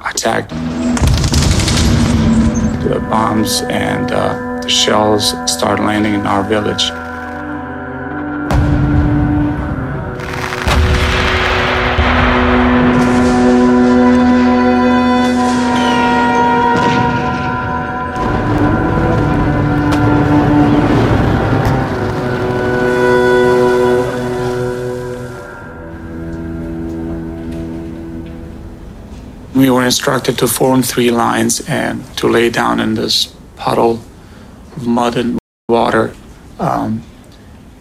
attacked. Bombs and uh, the shells started landing in our village. Were instructed to form three lines and to lay down in this puddle of mud and water. Um,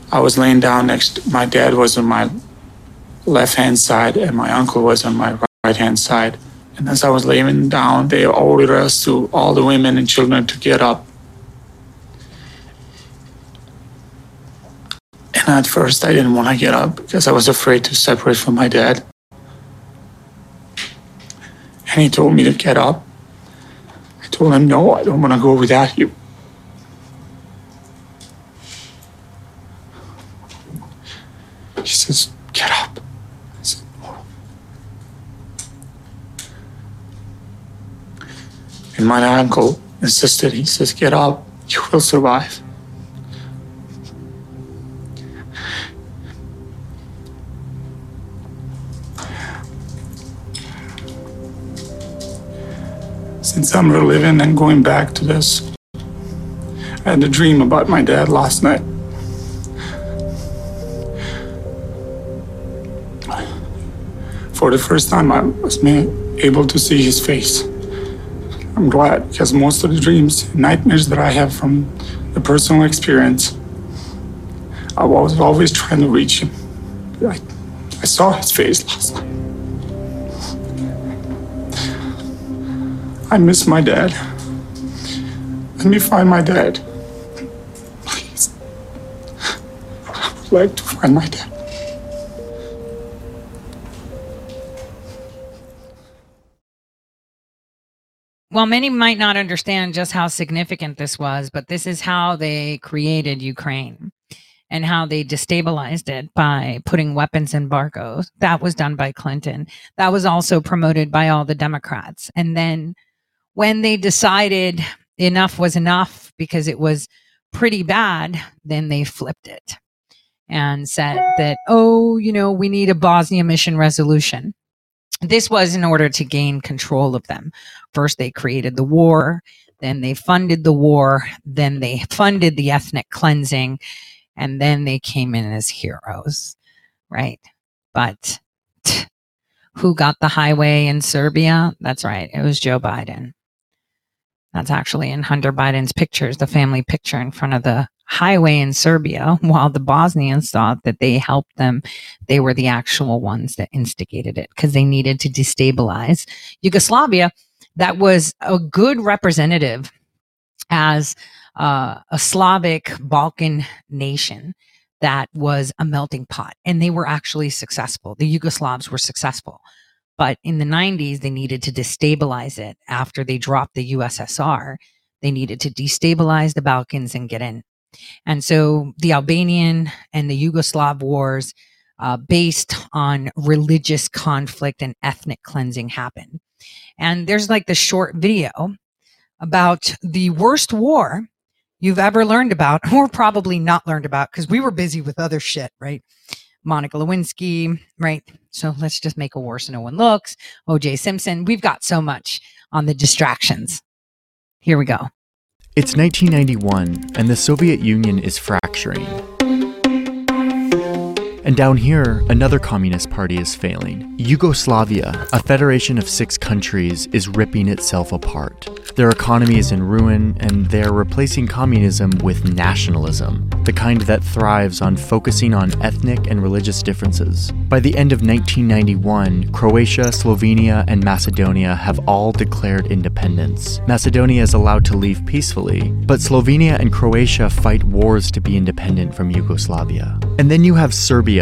I was laying down next. My dad was on my left hand side, and my uncle was on my right hand side. And as I was laying down, they ordered us to all the women and children to get up. And at first, I didn't want to get up because I was afraid to separate from my dad. And he told me to get up. I told him, no, I don't want to go without you. He says, get up. I said, no. And my uncle insisted, he says, get up, you will survive. Since I'm reliving and going back to this. I had a dream about my dad last night. For the first time, I was able to see his face. I'm glad because most of the dreams, nightmares that I have from the personal experience, I was always trying to reach him. I, I saw his face last night. I miss my dad. Let me find my dad. Please. I would like to find my dad. Well, many might not understand just how significant this was, but this is how they created Ukraine and how they destabilized it by putting weapons embargoes. That was done by Clinton. That was also promoted by all the Democrats. And then when they decided enough was enough because it was pretty bad, then they flipped it and said that, oh, you know, we need a Bosnia mission resolution. This was in order to gain control of them. First, they created the war, then they funded the war, then they funded the ethnic cleansing, and then they came in as heroes, right? But who got the highway in Serbia? That's right. It was Joe Biden. That's actually in Hunter Biden's pictures, the family picture in front of the highway in Serbia, *laughs* while the Bosnians thought that they helped them. They were the actual ones that instigated it because they needed to destabilize Yugoslavia. That was a good representative as uh, a Slavic Balkan nation that was a melting pot. And they were actually successful. The Yugoslavs were successful. But in the 90s, they needed to destabilize it after they dropped the USSR. They needed to destabilize the Balkans and get in. And so the Albanian and the Yugoslav wars, uh, based on religious conflict and ethnic cleansing, happened. And there's like the short video about the worst war you've ever learned about, *laughs* or probably not learned about, because we were busy with other shit, right? Monica Lewinsky, right? So let's just make a war so no one looks. OJ Simpson. We've got so much on the distractions. Here we go. It's 1991, and the Soviet Union is fracturing. And down here, another communist party is failing. Yugoslavia, a federation of six countries, is ripping itself apart. Their economy is in ruin, and they're replacing communism with nationalism, the kind that thrives on focusing on ethnic and religious differences. By the end of 1991, Croatia, Slovenia, and Macedonia have all declared independence. Macedonia is allowed to leave peacefully, but Slovenia and Croatia fight wars to be independent from Yugoslavia. And then you have Serbia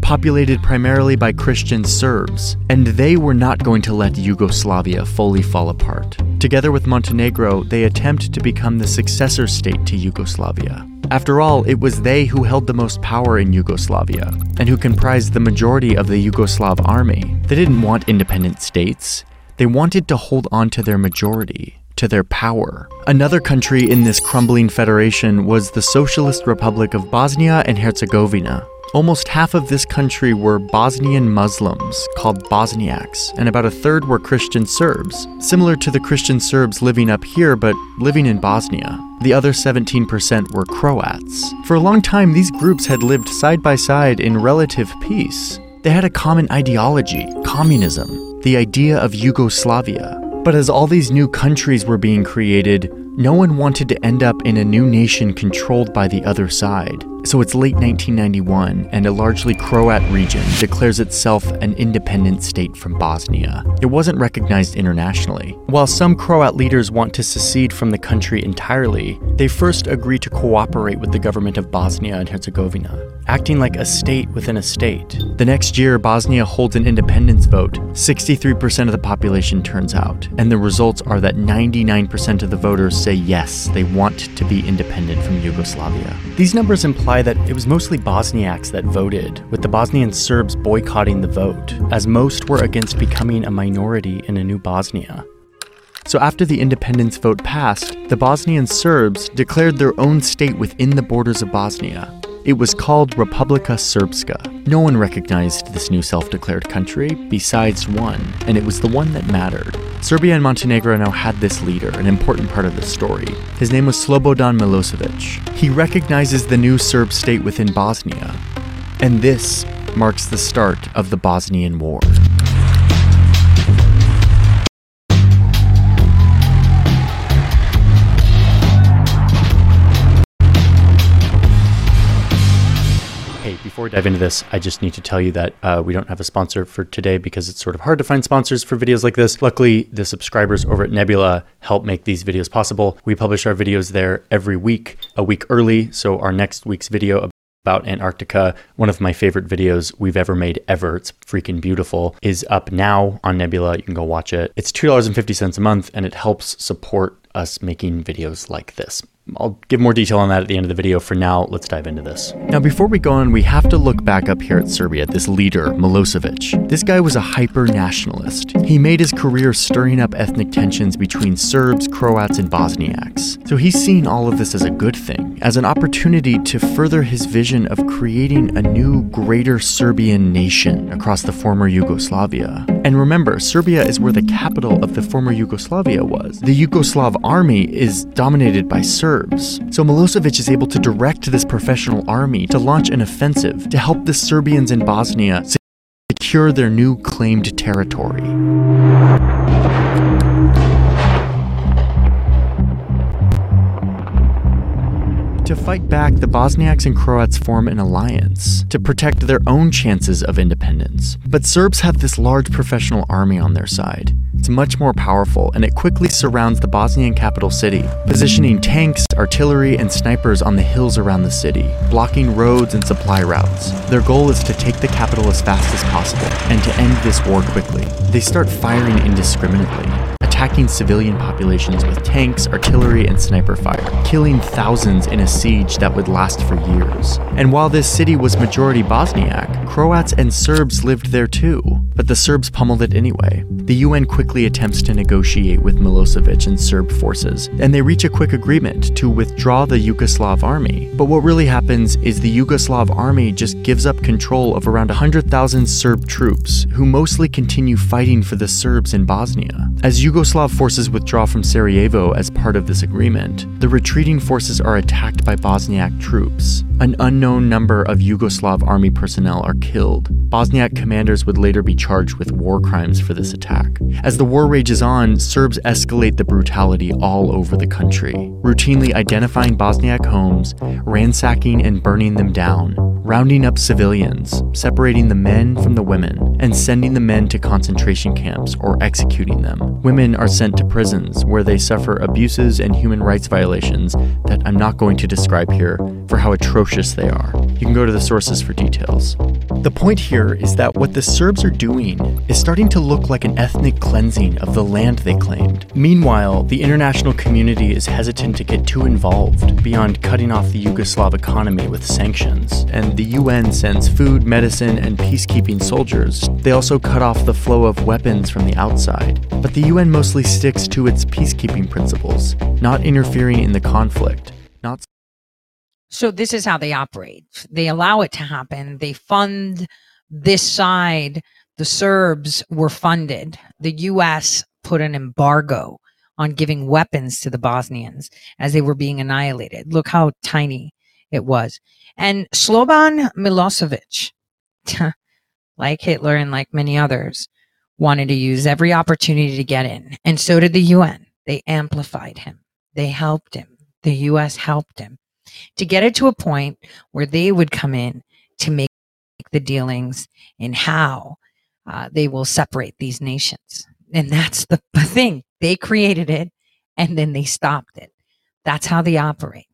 populated primarily by Christian Serbs, and they were not going to let Yugoslavia fully fall apart. Together with Montenegro, they attempt to become the successor state to Yugoslavia. After all, it was they who held the most power in Yugoslavia, and who comprised the majority of the Yugoslav army. They didn't want independent states, they wanted to hold on to their majority to their power. Another country in this crumbling federation was the Socialist Republic of Bosnia and Herzegovina. Almost half of this country were Bosnian Muslims, called Bosniaks, and about a third were Christian Serbs, similar to the Christian Serbs living up here but living in Bosnia. The other 17% were Croats. For a long time, these groups had lived side by side in relative peace. They had a common ideology communism, the idea of Yugoslavia. But as all these new countries were being created, no one wanted to end up in a new nation controlled by the other side. So it's late 1991, and a largely Croat region declares itself an independent state from Bosnia. It wasn't recognized internationally. While some Croat leaders want to secede from the country entirely, they first agree to cooperate with the government of Bosnia and Herzegovina, acting like a state within a state. The next year, Bosnia holds an independence vote. 63% of the population turns out, and the results are that 99% of the voters say yes, they want to be independent from Yugoslavia. These numbers imply that it was mostly Bosniaks that voted, with the Bosnian Serbs boycotting the vote, as most were against becoming a minority in a new Bosnia. So, after the independence vote passed, the Bosnian Serbs declared their own state within the borders of Bosnia. It was called Republika Srpska. No one recognized this new self declared country besides one, and it was the one that mattered. Serbia and Montenegro now had this leader, an important part of the story. His name was Slobodan Milosevic. He recognizes the new Serb state within Bosnia, and this marks the start of the Bosnian War. We dive into this, I just need to tell you that uh, we don't have a sponsor for today because it's sort of hard to find sponsors for videos like this. Luckily, the subscribers over at Nebula help make these videos possible. We publish our videos there every week, a week early. So our next week's video about Antarctica, one of my favorite videos we've ever made ever. It's freaking beautiful. Is up now on Nebula. You can go watch it. It's $2.50 a month and it helps support us making videos like this. I'll give more detail on that at the end of the video. For now, let's dive into this. Now, before we go on, we have to look back up here at Serbia, this leader, Milosevic. This guy was a hyper nationalist. He made his career stirring up ethnic tensions between Serbs, Croats, and Bosniaks. So he's seen all of this as a good thing, as an opportunity to further his vision of creating a new, greater Serbian nation across the former Yugoslavia. And remember, Serbia is where the capital of the former Yugoslavia was. The Yugoslav army is dominated by Serbs Serbs. So Milosevic is able to direct this professional army to launch an offensive to help the Serbians in Bosnia secure their new claimed territory. To fight back, the Bosniaks and Croats form an alliance to protect their own chances of independence. But Serbs have this large professional army on their side. It's much more powerful, and it quickly surrounds the Bosnian capital city, positioning tanks, artillery, and snipers on the hills around the city, blocking roads and supply routes. Their goal is to take the capital as fast as possible and to end this war quickly. They start firing indiscriminately, attacking civilian populations with tanks, artillery, and sniper fire, killing thousands in a siege that would last for years. And while this city was majority Bosniak, Croats and Serbs lived there too, but the Serbs pummeled it anyway. The UN quickly attempts to negotiate with Milosevic and Serb forces, and they reach a quick agreement to withdraw the Yugoslav army. But what really happens is the Yugoslav army just gives up control of around 100,000 Serb troops, who mostly continue fighting for the Serbs in Bosnia. As Yugoslav Yugoslav forces withdraw from Sarajevo as part of this agreement, the retreating forces are attacked by Bosniak troops. An unknown number of Yugoslav army personnel are killed. Bosniak commanders would later be charged with war crimes for this attack. As the war rages on, Serbs escalate the brutality all over the country, routinely identifying Bosniak homes, ransacking and burning them down, rounding up civilians, separating the men from the women, and sending the men to concentration camps or executing them. Women are sent to prisons where they suffer abuses and human rights violations that I'm not going to describe here for how atrocious they are. You can go to the sources for details. The point here is that what the Serbs are doing is starting to look like an ethnic cleansing of the land they claimed. Meanwhile, the international community is hesitant to get too involved beyond cutting off the Yugoslav economy with sanctions, and the UN sends food, medicine, and peacekeeping soldiers. They also cut off the flow of weapons from the outside. But the UN sticks to its peacekeeping principles, not interfering in the conflict, not so this is how they operate. They allow it to happen. They fund this side. The Serbs were funded. The US put an embargo on giving weapons to the Bosnians as they were being annihilated. Look how tiny it was. And Slobodan Milosevic, *laughs* like Hitler and like many others, wanted to use every opportunity to get in. And so did the UN. They amplified him. They helped him. The US helped him to get it to a point where they would come in to make the dealings in how uh, they will separate these nations. And that's the *laughs* thing. They created it and then they stopped it. That's how they operate.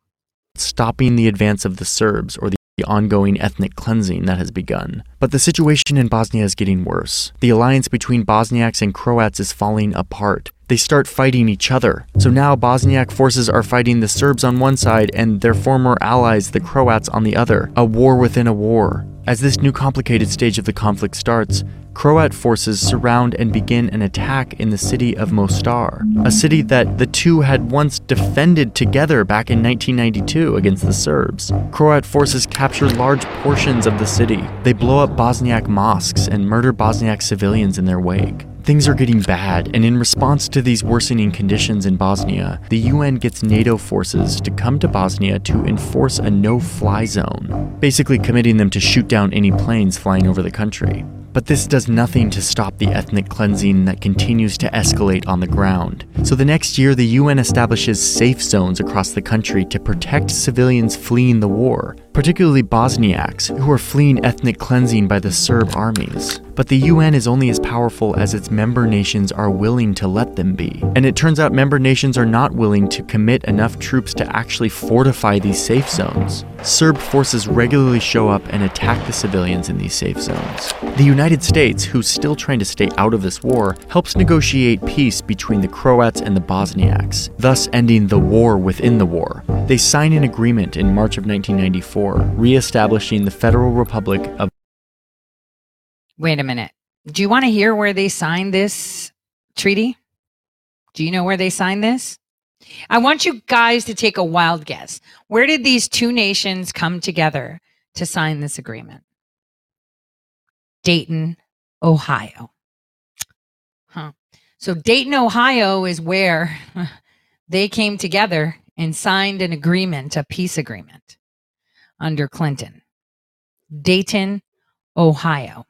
Stopping the advance of the Serbs or the ongoing ethnic cleansing that has begun. But the situation in Bosnia is getting worse. The alliance between Bosniaks and Croats is falling apart they start fighting each other. So now Bosniak forces are fighting the Serbs on one side and their former allies, the Croats, on the other. A war within a war. As this new complicated stage of the conflict starts, Croat forces surround and begin an attack in the city of Mostar, a city that the two had once defended together back in 1992 against the Serbs. Croat forces capture large portions of the city. They blow up Bosniak mosques and murder Bosniak civilians in their wake. Things are getting bad, and in response to these worsening conditions in Bosnia, the UN gets NATO forces to come to Bosnia to enforce a no fly zone, basically committing them to shoot down any planes flying over the country. But this does nothing to stop the ethnic cleansing that continues to escalate on the ground. So the next year, the UN establishes safe zones across the country to protect civilians fleeing the war, particularly Bosniaks, who are fleeing ethnic cleansing by the Serb armies. But the UN is only as powerful as its member nations are willing to let them be. And it turns out member nations are not willing to commit enough troops to actually fortify these safe zones. Serb forces regularly show up and attack the civilians in these safe zones. The United States, who's still trying to stay out of this war, helps negotiate peace between the Croats and the Bosniaks, thus ending the war within the war. They sign an agreement in March of 1994, re establishing the Federal Republic of Wait a minute. Do you want to hear where they signed this treaty? Do you know where they signed this? I want you guys to take a wild guess. Where did these two nations come together to sign this agreement? Dayton, Ohio. Huh. So, Dayton, Ohio is where *laughs* they came together and signed an agreement, a peace agreement under Clinton. Dayton, Ohio.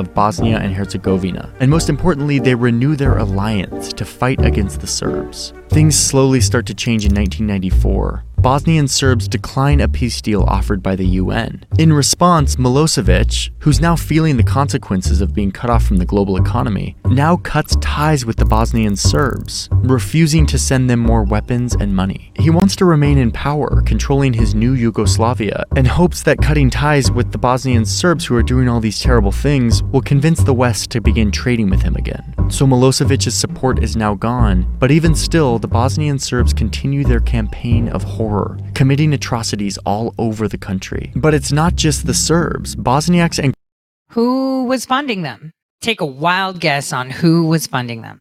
of Bosnia and Herzegovina. And most importantly, they renew their alliance to fight against the Serbs. Things slowly start to change in 1994. Bosnian Serbs decline a peace deal offered by the UN. In response, Milosevic, who's now feeling the consequences of being cut off from the global economy, now cuts ties with the Bosnian Serbs, refusing to send them more weapons and money. He wants to remain in power, controlling his new Yugoslavia, and hopes that cutting ties with the Bosnian Serbs who are doing all these terrible things will convince the West to begin trading with him again. So Milosevic's support is now gone, but even still, the Bosnian Serbs continue their campaign of horror, committing atrocities all over the country. But it's not just the Serbs. Bosniaks and Who was funding them? Take a wild guess on who was funding them.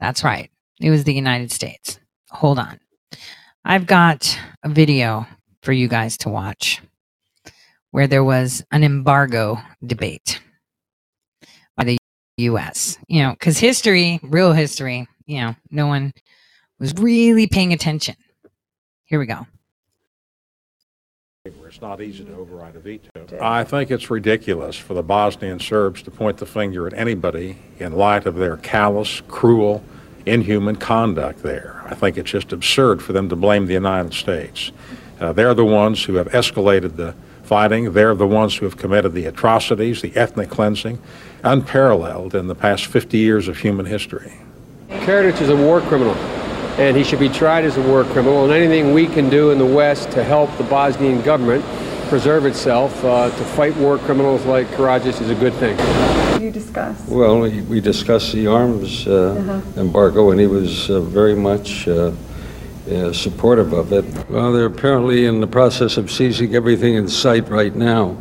That's right. It was the United States. Hold on. I've got a video for you guys to watch where there was an embargo debate by the US. You know, because history, real history, you know, no one was really paying attention. Here we go. It's not easy to override a veto. I think it's ridiculous for the Bosnian Serbs to point the finger at anybody in light of their callous, cruel, inhuman conduct there. I think it's just absurd for them to blame the United States. Uh, they're the ones who have escalated the fighting. They're the ones who have committed the atrocities, the ethnic cleansing, unparalleled in the past 50 years of human history. Karadzic is a war criminal, and he should be tried as a war criminal. And anything we can do in the West to help the Bosnian government preserve itself uh, to fight war criminals like Karadzic is a good thing. You discuss? Well, we we discussed the arms uh, Uh-huh. embargo, and he was uh, very much uh, uh, supportive of it. Well, they're apparently in the process of seizing everything in sight right now.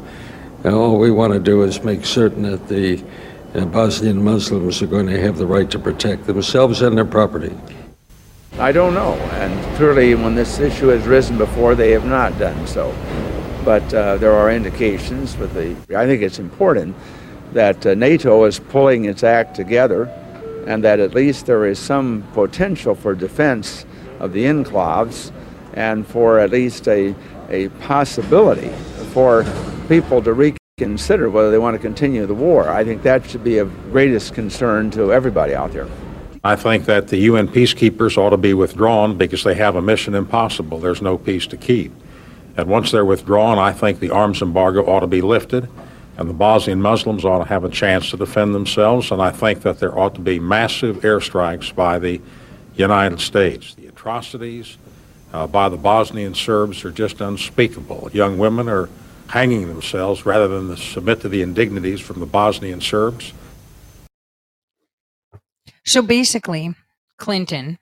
And all we want to do is make certain that the uh, Bosnian Muslims are going to have the right to protect themselves and their property. I don't know, and clearly when this issue has risen before, they have not done so. But uh, there are indications with the, I think it's important that uh, NATO is pulling its act together and that at least there is some potential for defense of the enclaves and for at least a, a possibility for people to reconsider whether they want to continue the war. I think that should be of greatest concern to everybody out there. I think that the UN peacekeepers ought to be withdrawn because they have a mission impossible. There's no peace to keep. And once they're withdrawn, I think the arms embargo ought to be lifted, and the Bosnian Muslims ought to have a chance to defend themselves. And I think that there ought to be massive airstrikes by the United States. The atrocities uh, by the Bosnian Serbs are just unspeakable. Young women are hanging themselves rather than submit to the indignities from the Bosnian Serbs. So basically, Clinton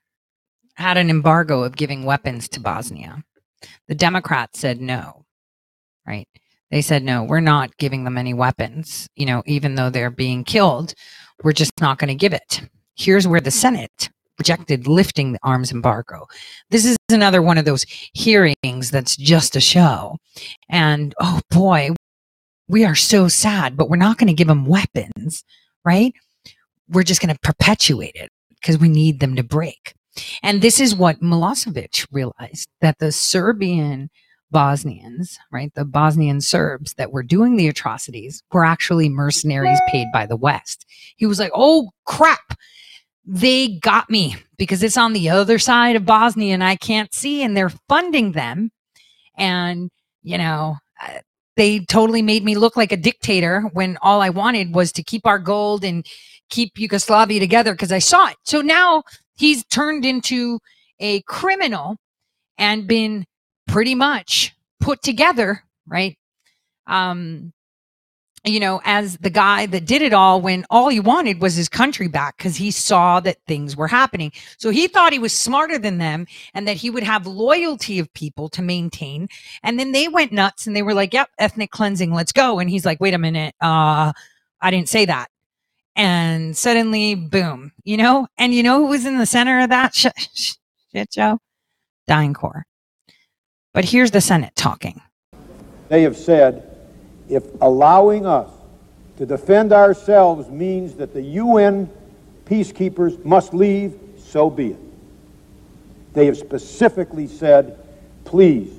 had an embargo of giving weapons to Bosnia. The Democrats said no, right? They said, no, we're not giving them any weapons. You know, even though they're being killed, we're just not going to give it. Here's where the Senate rejected lifting the arms embargo. This is another one of those hearings that's just a show. And oh boy, we are so sad, but we're not going to give them weapons, right? We're just going to perpetuate it because we need them to break. And this is what Milosevic realized that the Serbian Bosnians, right, the Bosnian Serbs that were doing the atrocities were actually mercenaries paid by the West. He was like, oh crap, they got me because it's on the other side of Bosnia and I can't see, and they're funding them. And, you know, uh, they totally made me look like a dictator when all I wanted was to keep our gold and keep Yugoslavia together because I saw it. So now he's turned into a criminal and been pretty much put together, right? Um, you know, as the guy that did it all when all he wanted was his country back because he saw that things were happening. So he thought he was smarter than them and that he would have loyalty of people to maintain. And then they went nuts and they were like, yep, ethnic cleansing, let's go. And he's like, wait a minute, uh, I didn't say that. And suddenly, boom, you know, and you know who was in the center of that sh- sh- shit show? DynCorp But here's the Senate talking. They have said if allowing us to defend ourselves means that the UN peacekeepers must leave, so be it. They have specifically said, please,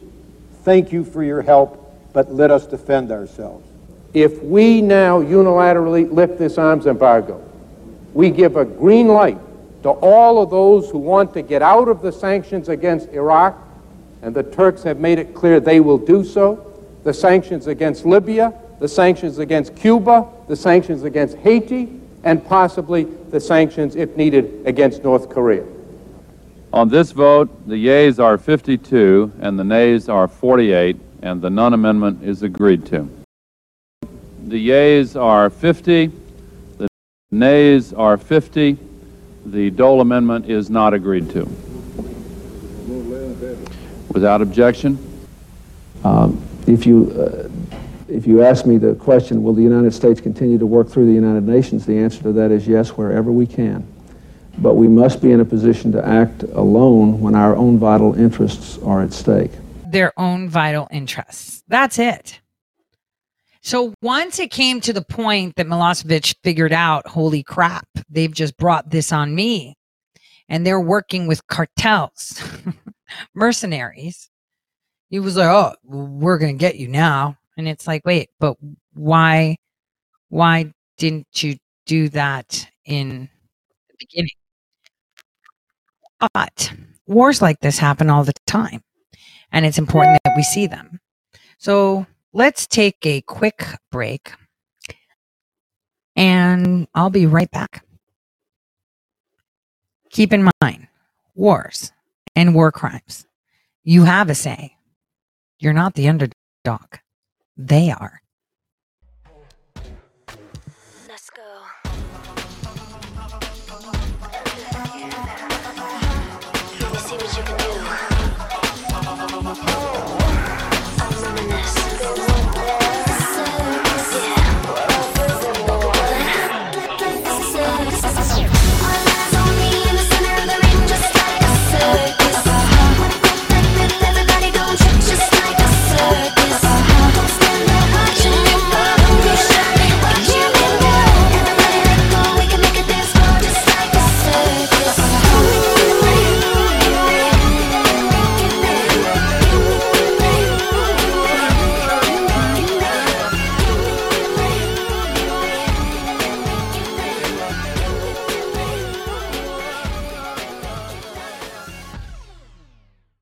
thank you for your help, but let us defend ourselves. If we now unilaterally lift this arms embargo, we give a green light to all of those who want to get out of the sanctions against Iraq, and the Turks have made it clear they will do so, the sanctions against Libya, the sanctions against Cuba, the sanctions against Haiti, and possibly the sanctions, if needed, against North Korea. On this vote, the yeas are 52 and the nays are 48, and the Nunn amendment is agreed to. The yeas are 50, the nays are 50, the Dole amendment is not agreed to. Without objection? Um, if you uh, if you ask me the question, will the United States continue to work through the United Nations, the answer to that is yes, wherever we can. But we must be in a position to act alone when our own vital interests are at stake. Their own vital interests. That's it. So once it came to the point that Milosevic figured out, holy crap, they've just brought this on me, and they're working with cartels, *laughs* mercenaries. He was like, "Oh, we're gonna get you now," and it's like, wait, but why, why didn't you do that in the beginning? But wars like this happen all the time, and it's important that we see them. So let's take a quick break and I'll be right back. Keep in mind, wars and war crimes. You have a say. You're not the underdog. They are.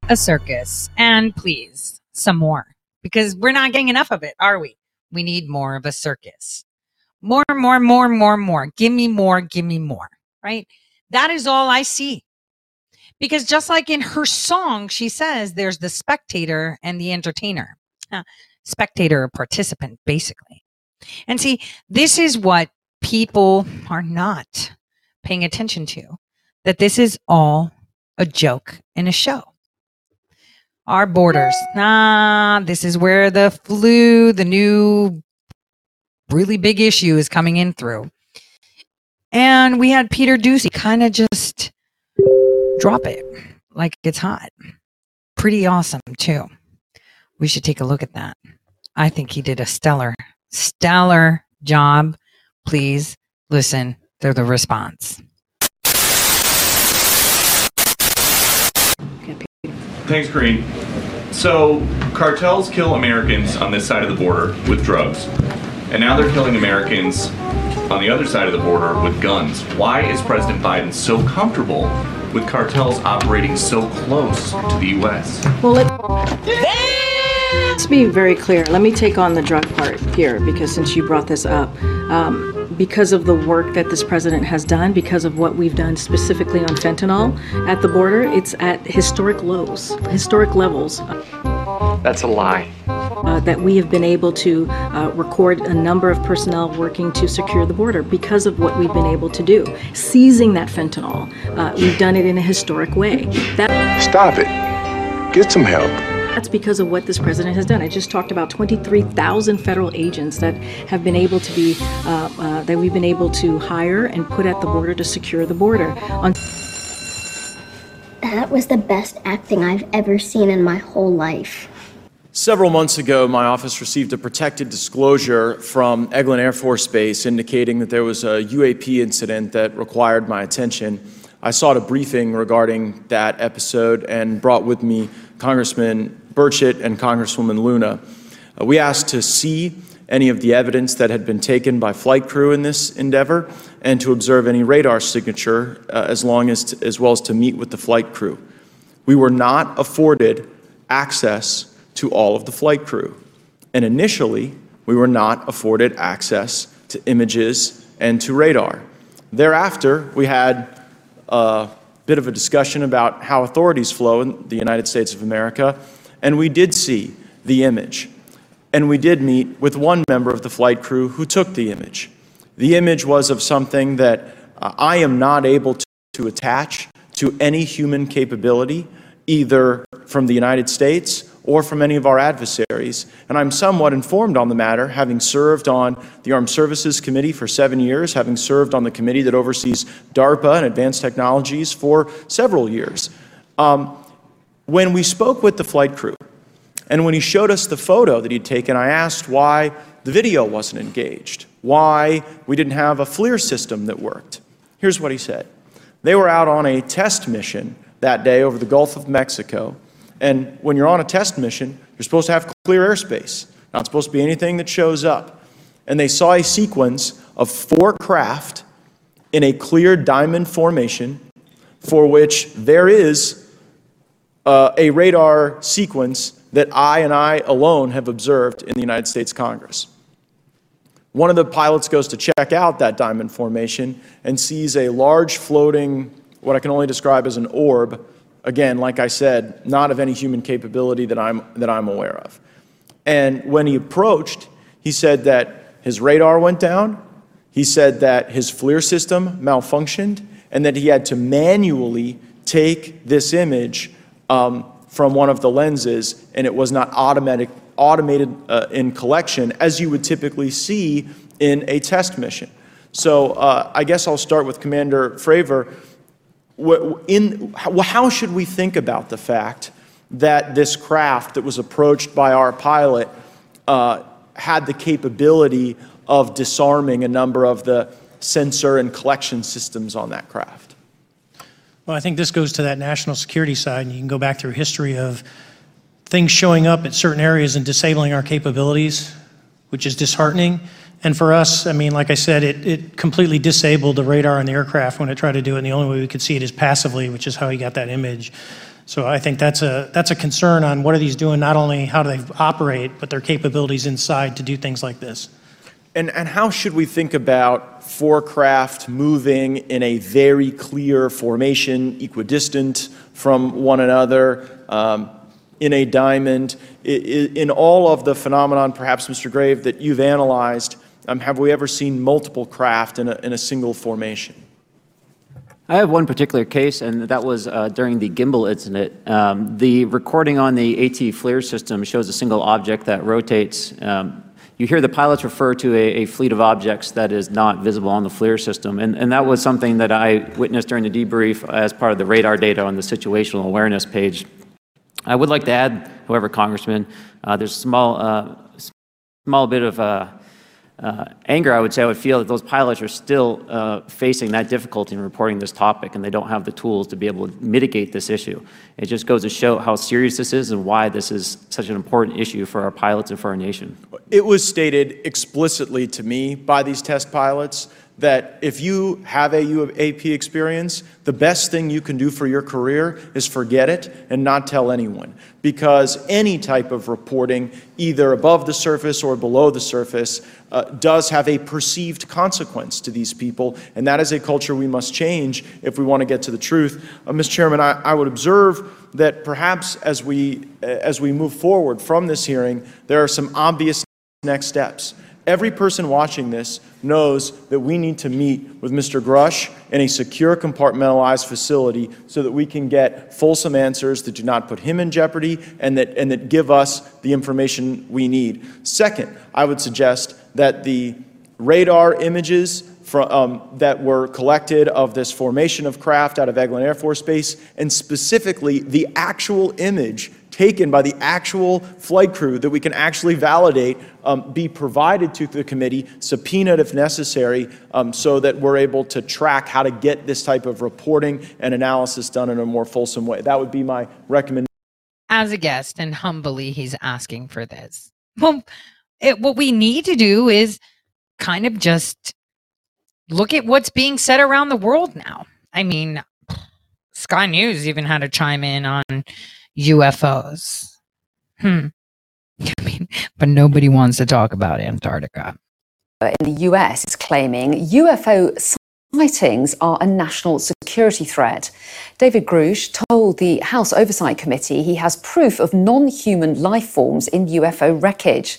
A circus and please some more because we're not getting enough of it, are we? We need more of a circus. More, more, more, more, more. Give me more, give me more, right? That is all I see. Because just like in her song, she says there's the spectator and the entertainer, uh, spectator participant, basically. And see, this is what people are not paying attention to that this is all a joke and a show our borders. Ah, this is where the flu, the new really big issue is coming in through. And we had Peter Doocy kind of just drop it like it's hot. Pretty awesome, too. We should take a look at that. I think he did a stellar, stellar job. Please listen to the response. Thanks, Karine. So, cartels kill Americans on this side of the border with drugs, and now they're killing Americans on the other side of the border with guns. Why is President Biden so comfortable with cartels operating so close to the U.S.? Well, let, let's be very clear. Let me take on the drug part here because since you brought this up. Um, because of the work that this president has done, because of what we've done specifically on fentanyl at the border, it's at historic lows, historic levels. That's a lie. Uh, that we have been able to uh, record a number of personnel working to secure the border because of what we've been able to do. Seizing that fentanyl, uh, we've done it in a historic way. That- Stop it. Get some help. That's because of what this president has done. I just talked about 23,000 federal agents that have been able to be, uh, uh, that we've been able to hire and put at the border to secure the border. On that was the best acting I've ever seen in my whole life. Several months ago, my office received a protected disclosure from Eglin Air Force Base indicating that there was a UAP incident that required my attention. I sought a briefing regarding that episode and brought with me Congressman Burchett and Congresswoman Luna. Uh, we asked to see any of the evidence that had been taken by flight crew in this endeavor and to observe any radar signature uh, as long as to, as well as to meet with the flight crew. We were not afforded access to all of the flight crew. And initially, we were not afforded access to images and to radar. Thereafter, we had a bit of a discussion about how authorities flow in the United States of America, and we did see the image. And we did meet with one member of the flight crew who took the image. The image was of something that uh, I am not able to, to attach to any human capability, either from the United States or from any of our adversaries. And I'm somewhat informed on the matter, having served on the Armed Services Committee for seven years, having served on the committee that oversees DARPA and advanced technologies for several years. Um, when we spoke with the flight crew, and when he showed us the photo that he'd taken, I asked why the video wasn't engaged, why we didn't have a FLIR system that worked. Here's what he said They were out on a test mission that day over the Gulf of Mexico. And when you're on a test mission, you're supposed to have clear airspace, not supposed to be anything that shows up. And they saw a sequence of four craft in a clear diamond formation for which there is uh, a radar sequence that I and I alone have observed in the United States Congress. One of the pilots goes to check out that diamond formation and sees a large floating, what I can only describe as an orb, again, like I said, not of any human capability that I'm, that I'm aware of. And when he approached, he said that his radar went down, he said that his FLIR system malfunctioned, and that he had to manually take this image um, from one of the lenses, and it was not automatic, automated uh, in collection as you would typically see in a test mission. So uh, I guess I'll start with Commander Fravor. In, how should we think about the fact that this craft that was approached by our pilot uh, had the capability of disarming a number of the sensor and collection systems on that craft? Well, I think this goes to that national security side, and you can go back through history of things showing up at certain areas and disabling our capabilities, which is disheartening. And for us, I mean, like I said, it, it completely disabled the radar on the aircraft when it tried to do it, and the only way we could see it is passively, which is how he got that image. So I think that's a that's a concern on what are these doing, not only how do they operate, but their capabilities inside to do things like this. And, and how should we think about four craft moving in a very clear formation, equidistant from one another, um, in a diamond? In all of the phenomenon, perhaps, Mr. Graves, that you've analyzed, um, have we ever seen multiple craft in a, in a single formation? I have one particular case, and that was uh, during the gimbal incident. Um, the recording on the AT FLIR system shows a single object that rotates um, you hear the pilots refer to a, a, fleet of objects that is not visible on the FLIR system. And, and that was something that I witnessed during the debrief as part of the radar data on the situational awareness page. I would like to add, however, Congressman, uh, there's a small, uh, small bit of uh, anger, I would say, I would feel that those pilots are still uh, facing that difficulty in reporting this topic and they don't have the tools to be able to mitigate this issue. It just goes to show how serious this is and why this is such an important issue for our pilots and for our nation. It was stated explicitly to me by these test pilots that if you have a UAP experience, the best thing you can do for your career is forget it and not tell anyone. Because any type of reporting, either above the surface or below the surface, uh, does have a perceived consequence to these people. And that is a culture we must change if we want to get to the truth. Uh, Mr. Chairman, I, I would observe that perhaps as we, as we move forward from this hearing, there are some obvious next steps. Every person watching this knows that we need to meet with Mr. Grush in a secure, compartmentalized facility so that we can get fulsome answers that do not put him in jeopardy and that, and that give us the information we need. Second, I would suggest that the radar images from, um, that were collected of this formation of craft out of Eglin Air Force Base, and specifically the actual image taken by the actual flight crew that we can actually validate um, be provided to the committee, subpoenaed if necessary, um, so that we're able to track how to get this type of reporting and analysis done in a more fulsome way. That would be my recommendation. As a guest, and humbly, he's asking for this. Well, it, what we need to do is kind of just look at what's being said around the world now. I mean, Sky News even had to chime in on UFOs. Hmm. *laughs* I mean, but nobody wants to talk about Antarctica. In the US is claiming UFO sightings are a national security threat. David Grush told the House Oversight Committee he has proof of non human life forms in UFO wreckage.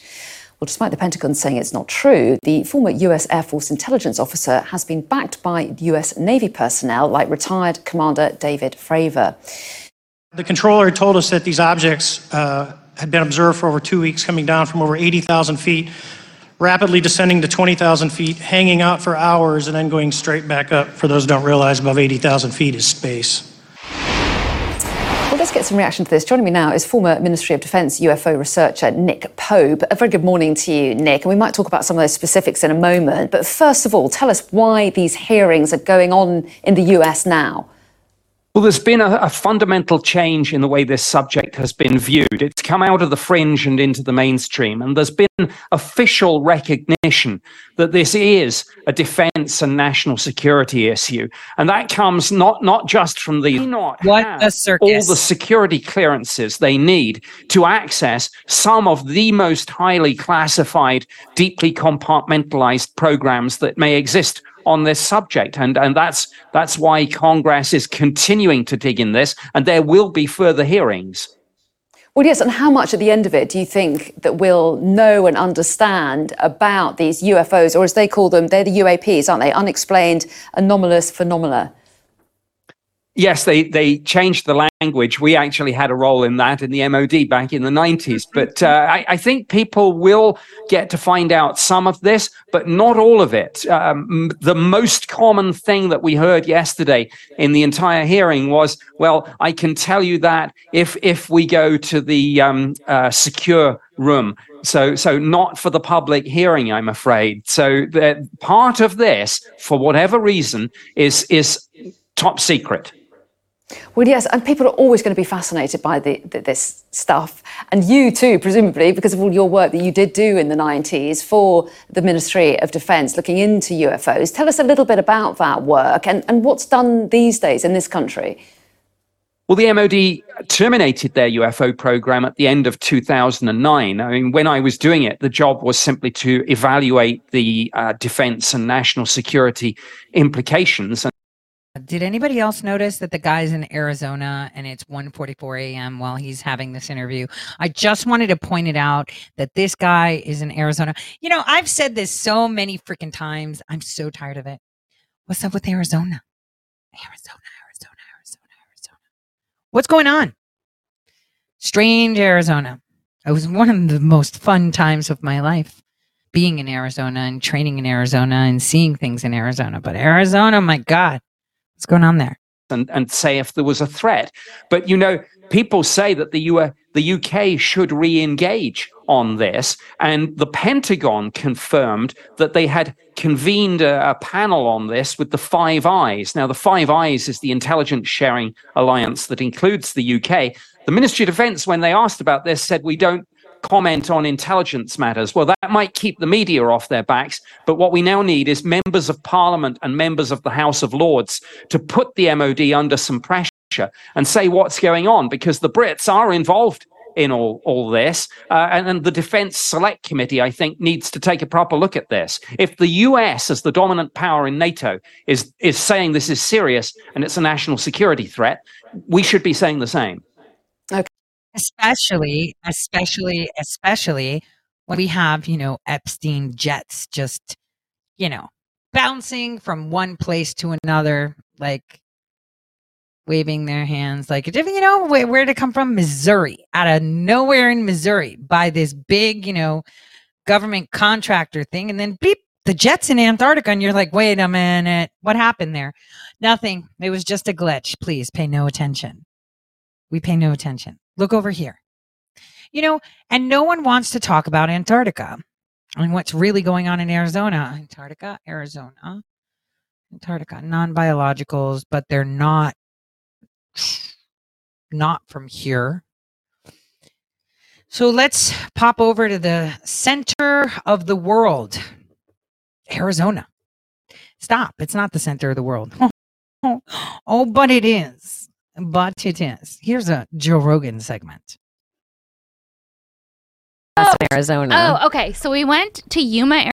Well, despite the Pentagon saying it's not true, the former US Air Force intelligence officer has been backed by US Navy personnel like retired Commander David Fravor. The controller told us that these objects uh, had been observed for over two weeks, coming down from over 80,000 feet, rapidly descending to 20,000 feet, hanging out for hours, and then going straight back up. For those who don't realize, above 80,000 feet is space. Well, let's get some reaction to this. Joining me now is former Ministry of Defence UFO researcher Nick Pope. A very good morning to you, Nick. And we might talk about some of those specifics in a moment. But first of all, tell us why these hearings are going on in the US now. Well, there's been a, a, fundamental change in the way this subject has been viewed. It's come out of the fringe and into the mainstream, and there's been official recognition that this is a defense and national security issue. And that comes not, not just from the not all the security clearances they need to access some of the most highly classified, deeply compartmentalized programs that may exist on this subject. And, and that's, that's why Congress is continuing to dig in this, and there will be further hearings. Well, yes, and how much at the end of it do you think that we'll know and understand about these UFOs, or as they call them, they're the UAPs, aren't they? Unexplained anomalous phenomena. Yes, they, they changed the language. We actually had a role in that in the MOD back in the 90s. But uh, I, I, think people will get to find out some of this, but not all of it. Um, the most common thing that we heard yesterday in the entire hearing was, well, I can tell you that if, if we go to the um, uh, secure room, so so not for the public hearing i'm afraid so the, part of this for whatever reason is is top secret well, yes, and people are always going to be fascinated by the, the, this stuff. And you too, presumably, because of all your work that you did do in the 90s for the Ministry of Defence looking into UFOs. Tell us a little bit about that work and, and what's done these days in this country. Well, the MOD terminated their UFO program at the end of 2009. I mean, when I was doing it, the job was simply to evaluate the uh, defense and national security implications. Did anybody else notice that the guy's in Arizona and it's 1:44 a.m. while he's having this interview? I just wanted to point it out that this guy is in Arizona. You know, I've said this so many freaking times. I'm so tired of it. What's up with Arizona? Arizona, Arizona, Arizona, Arizona. What's going on? Strange Arizona. It was one of the most fun times of my life being in Arizona and training in Arizona and seeing things in Arizona. But Arizona, my God, What's going on there? And, and say if there was a threat. But, you know, people say that the, U- the UK should re engage on this. And the Pentagon confirmed that they had convened a, a, panel on this with the Five Eyes. Now, the Five Eyes is the intelligence sharing alliance that includes the UK. The Ministry of Defense, when they asked about this, said we don't comment on intelligence matters. Well, that might keep the media off their backs. But what we now need is members of parliament and members of the House of Lords to put the MOD under some pressure and say what's going on because the Brits are involved in all, all this. Uh, and, and the Defense Select Committee, I think, needs to take a proper look at this. If the US, as the dominant power in NATO, is, is saying this is serious and it's a national security threat, we should be saying the same. Especially, especially, especially when we have, you know, Epstein jets just, you know, bouncing from one place to another, like waving their hands, like, you know, where, where it come from? Missouri, out of nowhere in Missouri, by this big, you know, government contractor thing. And then beep, the jets in Antarctica. And you're like, wait a minute, what happened there? Nothing. It was just a glitch. Please pay no attention. We pay no attention. Look over here. You know, and no one wants to talk about Antarctica and what's really going on in Arizona. Antarctica, Arizona, Antarctica, non biologicals, but they're not *sniffs* not from here. So let's pop over to the center of the world, Arizona. Stop. It's not the center of the world. *laughs* oh, but it is. But it is. Here's a Joe Rogan segment. Oh, Arizona. Oh, okay. So we went to Yuma,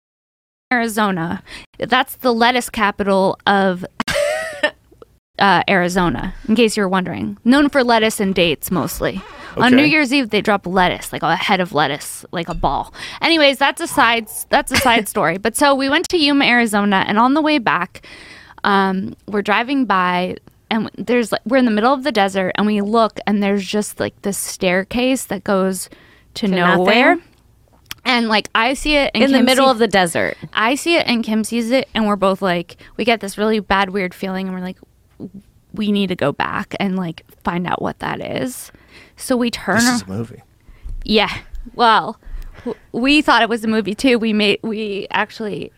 Arizona. That's the lettuce capital of *laughs* uh, Arizona, in case you were wondering. Known for lettuce and dates mostly. On New Year's Eve, they drop lettuce, like a head of lettuce, like a ball. Anyways, that's a side that's a side *laughs* story. But so we went to Yuma, Arizona, and on the way back, um, we're driving by. And there's like we're in the middle of the desert, and we look, and there's just like this staircase that goes to, To nowhere. nothing? And like I see it and In the middle see- of the desert. I see it and Kim sees it, and we're both like, we get this really bad, weird feeling, and we're like, we need to go back and like find out what that is. So we turn. This is a movie. yeah. Well, we thought it was a movie too. We made. We actually.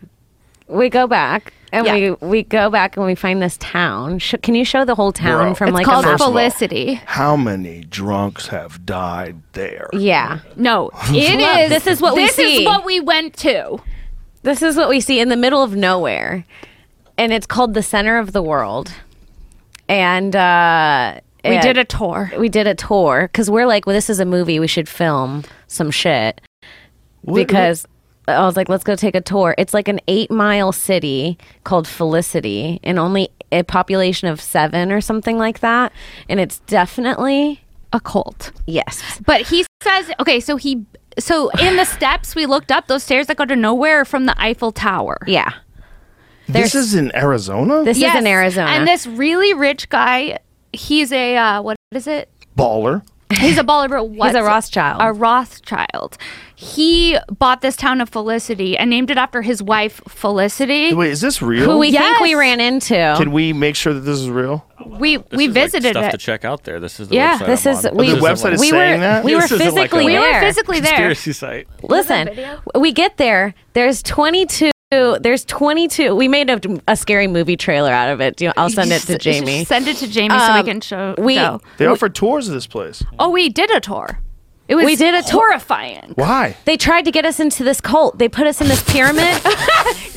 We go back and Yeah. we we go back and we find this town. Sh- can you show the whole town Bro. from It's like called a map? Felicity. How many drunks have died there? Yeah. No, *laughs* it Look, is. this is what we this see. is what we went to. This is what we see in the middle of nowhere, and it's called the center of the world. And uh, We it- did a tour. We did a tour because we're like, well, this is a movie. We should film some shit What- because. I was like, let's go take a tour. It's like an eight mile city called Felicity and only a population of seven or something like that. And it's definitely a cult. Yes. But he says, okay, so he, so in the steps we looked up, those stairs that go to nowhere are from the Eiffel Tower. Yeah. This is in Arizona? This is in Arizona. And this really rich guy, he's a, uh, what is it? Baller. He's a baller, but what's a Rothschild. A Rothschild. He bought this town of Felicity and named it after his wife, Felicity. Wait, is this real? Who we think we ran into. Can we make sure that this is real? We we visited stuff it. to check out there. This is the Yeah, website this I'm is- on. we- Oh, the website is we saying were- that? we were This isn't like physically a we were there. physically there. Conspiracy site. Listen, we get there. There's 22. There's 22. We made a, a scary movie trailer out of it. Do you- I'll send it to *laughs* Jamie. Send it to Jamie so we Um, can show. we- go. They offer tours of this place. Oh, we did a tour. It was We did a tour. horrifying. Why? They tried to get us into this cult. They put us in this pyramid. *laughs*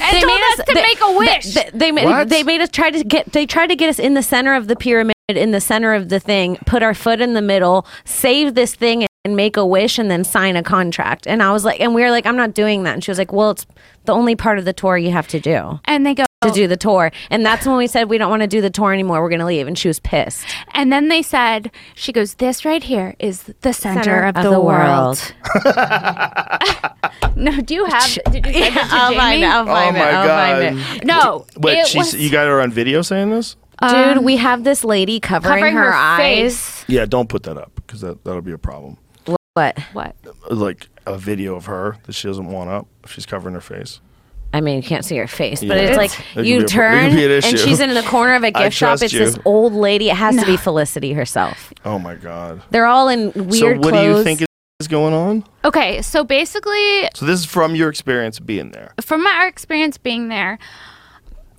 And told us to they- make a wish. They, they, made, What? they made us try to get. They tried to get us in the center of the pyramid, in the center of the thing. Put our foot in the middle, save this thing, and make a wish, and then sign a contract. And I was like, and we were like, I'm not doing that. And she was like, Well, it's the only part of the tour you have to do and they go to do the tour. And that's when we said we don't want to do the tour anymore. We're gonna leave. And she was pissed. And then they said, she goes, this right here is the center, Center of, of the, the world. *laughs* no, do you have? Did you send it to *laughs* I'll Jamie? find it. I'll Oh find my it. God. it. No, Wait, it she's, was- you got her on video saying this? Dude, Um, we have this lady covering, covering her, her eyes. face. Yeah, don't put that up because that, that'll be a problem. What? What? Like a video of her that she doesn't want up if she's covering her face. I mean, you can't see her face, but Yeah. it's It's- like It could you be a pro- it turn could be an and issue. she's in the corner of a *laughs* I gift shop. trust It's you. this old lady. It has to be Felicity herself. Oh my god. They're all in weird So weird what clothes. do you think is going on? Okay, so basically, So this is from your experience being there. from our experience being there,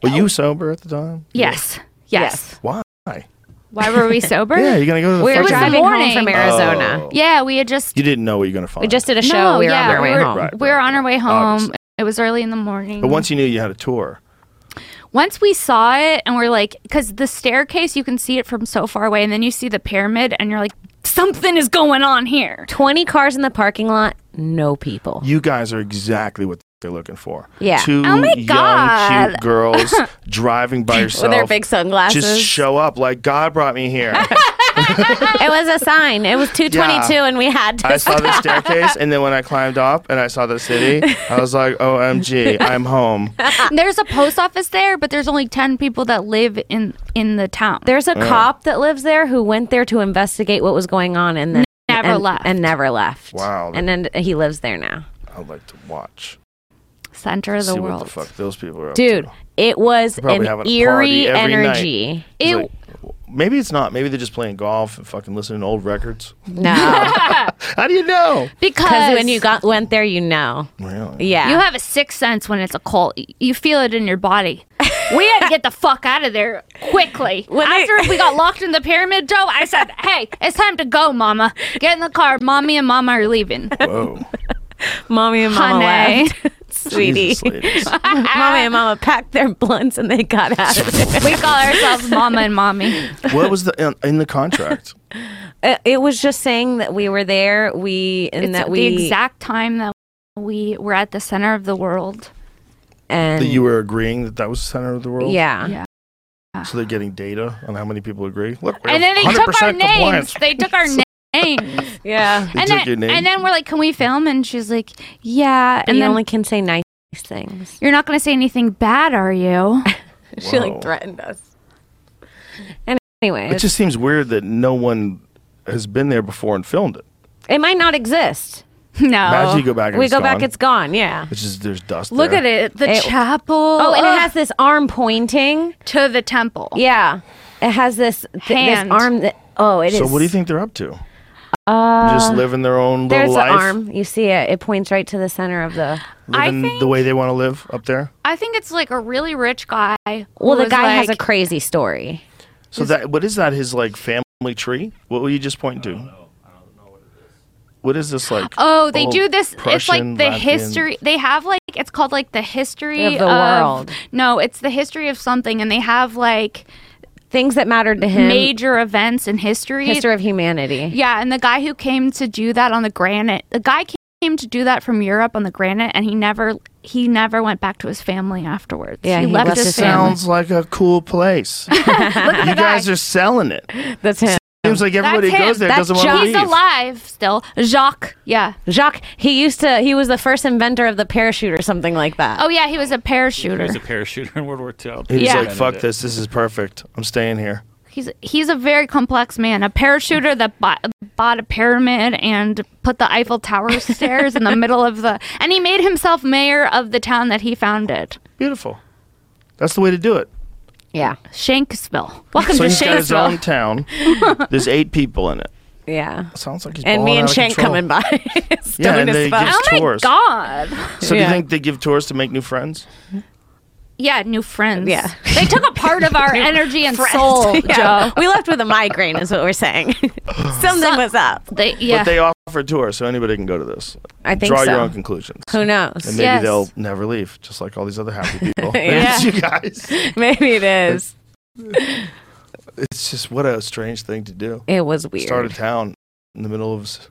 Were you sober at the time? yes, yes. Why? Why were we *laughs* sober? Yeah, you're gonna go to the we were fucking- driving home morning. from Arizona. Oh. Yeah, we had just You didn't know what you're gonna find. We just did a show. no, we were yeah, on our way we were, home. Right. we were on our way home. Obviously. It was early in the morning. But once you knew you had a tour, once we saw it and we're like because the staircase you can see it from so far away and then you see the pyramid and you're like something is going on here 20 cars in the parking lot, no people. you guys are exactly what they're looking for. Yeah. Two Oh my young, God. cute girls *laughs* driving by yourself. With their big sunglasses. Just show up like God brought me here. *laughs* it was a sign. It was 222 Yeah. and we had to I saw the *laughs* staircase, and then when I climbed up and I saw the city, I was like, "OMG, I'm home." there's a post office there but there's only 10 people that live in in the town There's a Yeah. cop that lives there who went there to investigate what was going on and then Never and, left. and never left. Wow. And then he lives there now. I'd like to watch. Center of the see world what the fuck those people are up Dude, to. it was probably an having a eerie party every night. energy. It's It- like, maybe it's not. Maybe they're just playing golf and fucking listening to old records. No. *laughs* How do you know? because when you got went there, you know. Really? Yeah. you have a sixth sense when it's a cult Y- you feel it in your body we had to get the fuck out of there quickly. *laughs* After we got locked in the pyramid, Joe, I said, *laughs* "Hey, it's time to go, Mama. Get in the car. Mommy and Mama are leaving." Whoa. Mommy and Mama Honey. left. Sweetie. Jesus. *laughs* Mommy and Mama packed their blunts and they got out of there. we call ourselves Mama and Mommy. What was the in, in the contract? It, it was just saying that we were there. We and It's that the we exact time that we were at the center of the world. and that you were agreeing that that was the center of the world. Yeah. Yeah. So they're getting data on how many people agree. Look, we And then they took our names. compliance. They took our names. *laughs* *laughs* Yeah. They and took then, your name? and then we're like, "Can we film?" And she's like, "Yeah." But and you then only can say nice things. you're not going to say anything bad, are you? *laughs* She Whoa. like threatened us. And anyway, It just seems weird that no one has been there before and filmed it. it might not exist. *laughs* No. Imagine you go back and we it's go back, it's gone. Yeah. It's just there's dust. Look there. at it. The It- chapel. Oh, and Ugh. it has this arm pointing to the temple. Yeah. It has this th- Hand. this arm that oh, it is. So what do you think they're up to? Uh, Just living their own There's little the life, arm. You see it. It points right to the center of the. living the way they want to live up there. I think it's like a really rich guy. Well, the was guy has a crazy story. So that what is that? His like family tree? What were you just pointing to? What is this like? Oh, they do this. it's like the Latvian- history. They have like it's called like the history Of the world. No, it's the history of something, and they have like Things that mattered to him. major events in history. History of humanity. Yeah, and the guy who came to do that on the granite, the guy came to do that from Europe on the granite, and he never he never went back to his family afterwards. Yeah, he, he left left his his family. Sounds like a cool place. *laughs* you guys are selling it. That's him. Seems like everybody That's goes him. there That's doesn't want to He's leave. He's alive still. Jacques. Yeah. Jacques. He used to. He was the first inventor of the parachute or something like that. Oh yeah, he was a parachuter. He was a parachuter in World War II. He was Yeah. like, "Fuck this. This is perfect. I'm staying here." He's he's a very complex man. A parachuter that bought, bought a pyramid and put the Eiffel Tower *laughs* stairs in the middle of the and he made himself mayor of the town that he founded. Beautiful. That's the way to do it. Yeah. Shanksville. Welcome so to he's got his own town. There's eight people in it. Yeah. Sounds like he's and me balling and out of Shank control. coming by. *laughs* Yeah, and as they fuck. give Oh my tours. god. So do Yeah. you think they give tours to make new friends? Yeah, new friends. Yeah. They took a part of our *laughs* energy and Friends. soul, *laughs* Yeah. Joe. We left with a migraine, is what we're saying. *laughs* Something was up. They yeah. But they offer tours, so anybody can go to this. I think Draw your own conclusions. Who knows? And maybe Yes. they'll never leave, just like all these other happy people. Maybe Yeah. it's you guys. Maybe it is. It's just what a strange thing to do. It was weird. Start a town in the middle of.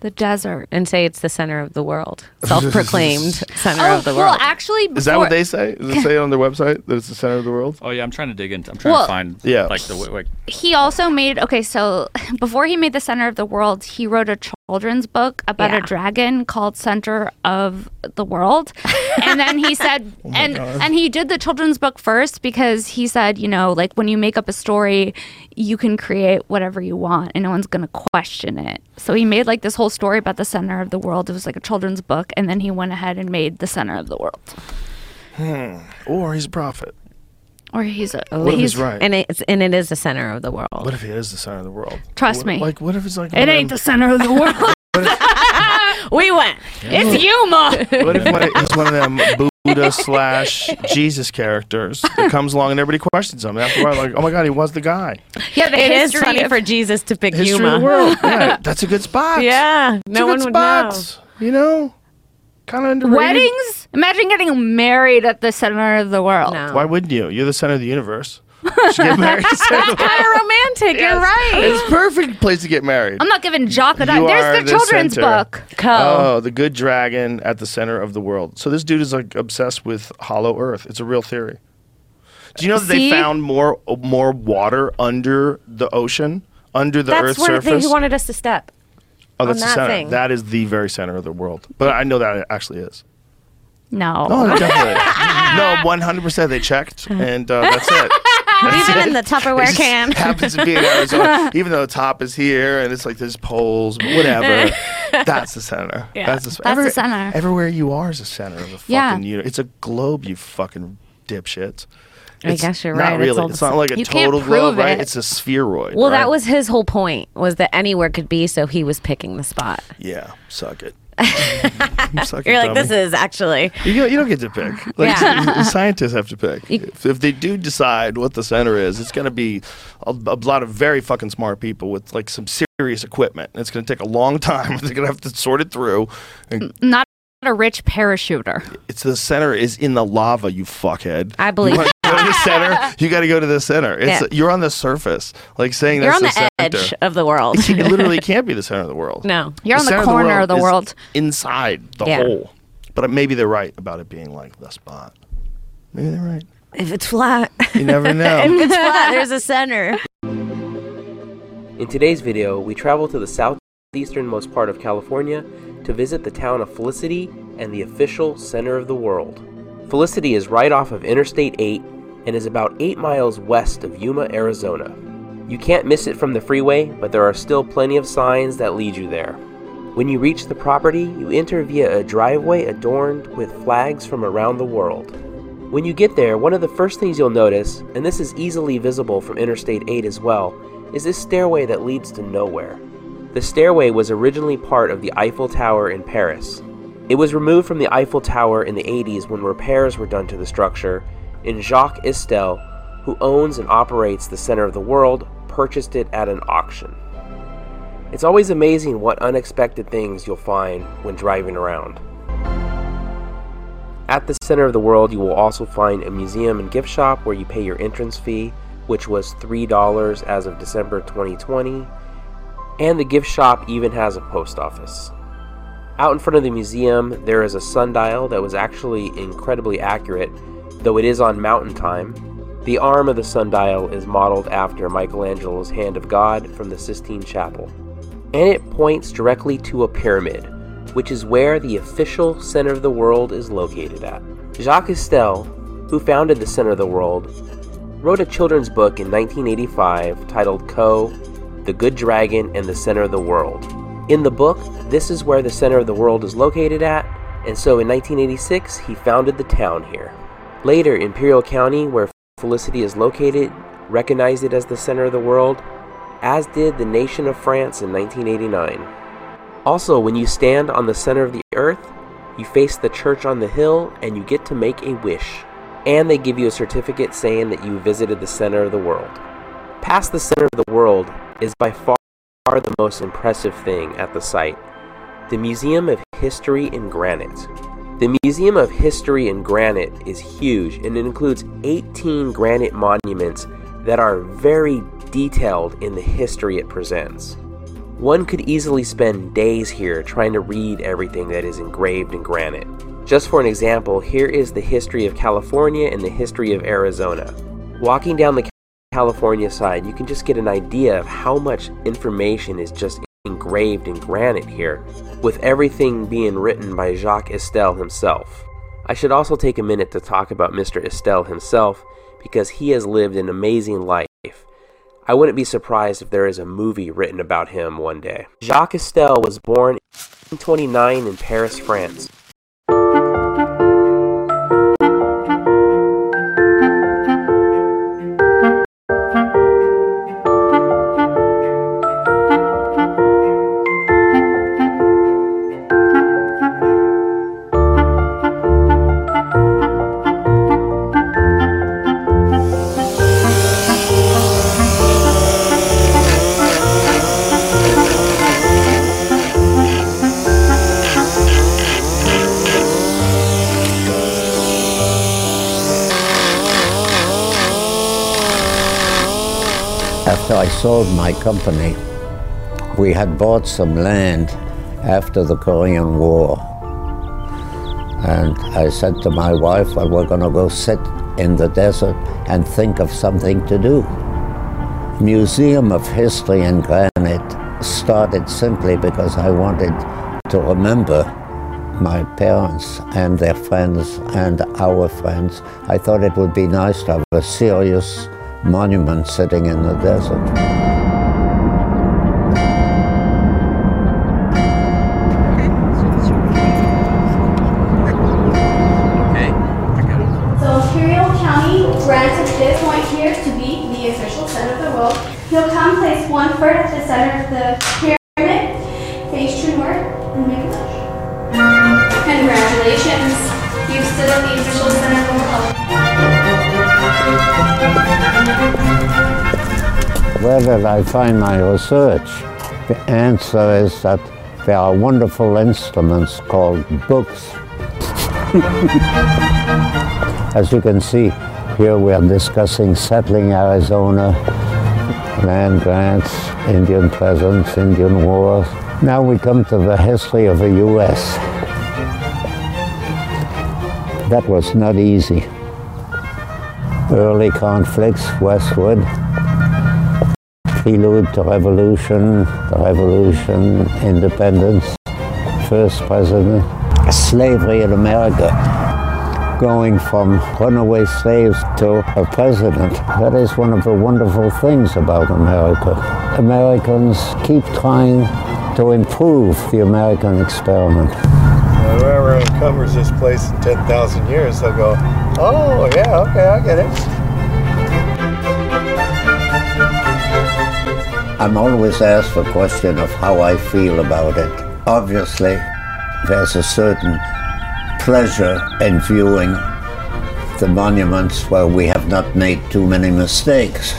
S- the desert. And say it's the center of the world. *laughs* Self-proclaimed *laughs* center Oh, of the world. well, world. actually, Is that what they say? Does it say on their website that it's the center of the world? Oh yeah, I'm trying to dig into. I'm trying Well- to find Yeah. like the like he also made okay so *laughs* before he made the center of the world he wrote a children's book about a dragon called center of the world and then he said Oh and God. and he did the children's book first because he said you know like when you make up a story you can create whatever you want and no one's going to question it so he made like this whole story about the center of the world it was like a children's book and then he went ahead and made the center of the world Hmm. Or he's a prophet. or he's a What if he's he's right? and it's and it is the center of the world. What if he is the center of the world? Trust What- me. Like, what if it's like it ain't the center of the world *laughs* *laughs* we went it's you ma What if one of- one of them Buddha slash Jesus characters that comes along and everybody questions him? After a while, like, oh my god, he was the guy. yeah the It is funny of- for Jesus to pick History Yuma. of the world. *laughs* Yeah, that's a good spot. Yeah, It's a no good one would know. You know, kind of underrated. Weddings? Imagine getting married at the center of the world. No. Why wouldn't you? You're the center of the universe. *laughs* Should get married. That's kind of romantic. You're right. It's a perfect place to get married. I'm not giving Jock a You dime. are There's the children's center. book. Oh, the good dragon at the center of the world. So this dude is like obsessed with hollow Earth. It's a real theory. Do you know that See? they found more more water under the ocean, under the That's Earth's where they surface? wanted us to step. oh, that's on the that center. thing. That is the very center of the world. But I know that it actually is. No. No, *laughs* definitely. no, one hundred percent. They checked, and uh, that's it. *laughs* Even in the Tupperware *laughs* can. happens to be in Arizona, even though the top is here and it's like there's poles, whatever. *laughs* that's the center. Yeah, that's the, that's the center. Everywhere you are is the center of the fucking Yeah. universe. It's a globe, you fucking dipshits. I It's guess you're right, it's Really, all it's, not like a You total globe, prove right? it. It's a spheroid. Well, right? that was his whole point was that anywhere could be, so he was picking the spot. Yeah, suck it. Suck You're it, like, this is actually. You don't, you don't get to pick. *laughs* Like Yeah. scientists have to pick. If, if they do decide what the center is, it's going to be a, a lot of very fucking smart people with like some serious equipment. It's going to take a long *laughs* time. They're going to have to sort it through. And Not a rich parachuter. it's the center is in the lava. You fuckhead. I believe You go to the center. *laughs* You got to go to the center. It's Yeah. you're on the surface. Like saying You're on the, the, edge center. of the world. It literally can't be the center of the world. No. You're on the corner of the is world. inside the Yeah. hole. But maybe they're right about it being like the spot. Maybe they're right. If it's flat. You never know. *laughs* if it's flat, there's a center. In today's video, we travel to the southeasternmost part of California to visit the town of Felicity and the official center of the world. Felicity is right off of Interstate 8 and is about 8 miles west of Yuma, Arizona. You can't miss it from the freeway, but there are still plenty of signs that lead you there. When you reach the property, you enter via a driveway adorned with flags from around the world. When you get there, one of the first things you'll notice, and this is easily visible from Interstate 8 as well, is this stairway that leads to nowhere. The stairway was originally part of the Eiffel Tower in Paris. It was removed from the Eiffel Tower in the 80s when repairs were done to the structure, and Jacques Istel, who owns and operates the Center of the World, purchased it at an auction. It's always amazing what unexpected things you'll find when driving around. At the center of the world, you will also find a museum and gift shop where you pay your entrance fee, which was $3 as of December 2020, and the gift shop even has a post office. Out in front of the museum, there is a sundial that was actually incredibly accurate, though it is on mountain time. The arm of the sundial is modeled after Michelangelo's Hand of God from the Sistine Chapel, and it points directly to a pyramid, which is where the official center of the world is located at. Jacques Istel, who founded the Center of the World, wrote a children's book in 1985 titled Coe. The Good Dragon and the Center of the World. In the book, this is where the center of the world is located at, and so in 1986 he founded the town here. Later, Imperial County, where Felicity is located, recognized it as the center of the world, as did the nation of France in 1989. Also, when you stand on the center of the earth, you face the church on the hill and you get to make a wish. And they give you a certificate saying that you visited the center of the world. Past the center of the world is by far the most impressive thing at the site the Museum of History in Granite. The Museum of History in Granite is huge and it includes 18 granite monuments that are very detailed in the history it presents. One could easily spend days here trying to read everything that is engraved in granite. Just for an example, here is the history of California and the history of Arizona. Walking down the California side, you can just get an idea of how much information is just engraved in granite here, with everything being written by Jacques Istel himself. I should also take a minute to talk about Mr. Istel himself because he has lived an amazing life. I wouldn't be surprised if there is a movie written about him one day. Jacques Istel was born in 29 in Paris, France. After I sold my company, we had bought some land after the Korean War. And I said to my wife, well, we're going to go sit in the desert and think of something to do. Museum of History in Granite started simply because I wanted to remember my parents and their friends and our friends. I thought it would be nice to have a serious monument sitting in the desert. I find my research? The answer is that there are wonderful instruments called books. *laughs* As you can see, here we are discussing settling Arizona, land grants, Indian presence, Indian wars. Now we come to the history of the U.S. That was not easy. Early conflicts westward, prelude to revolution, the revolution, independence, first president, slavery in America, going from runaway slaves to a president. That is one of the wonderful things about America. Americans keep trying to improve the American experiment. Whoever uncovers this place in 10,000 years, they'll go, oh, yeah, okay, I get it. I'm always asked the question of how I feel about it. Obviously, there's a certain pleasure in viewing the monuments where we have not made too many mistakes.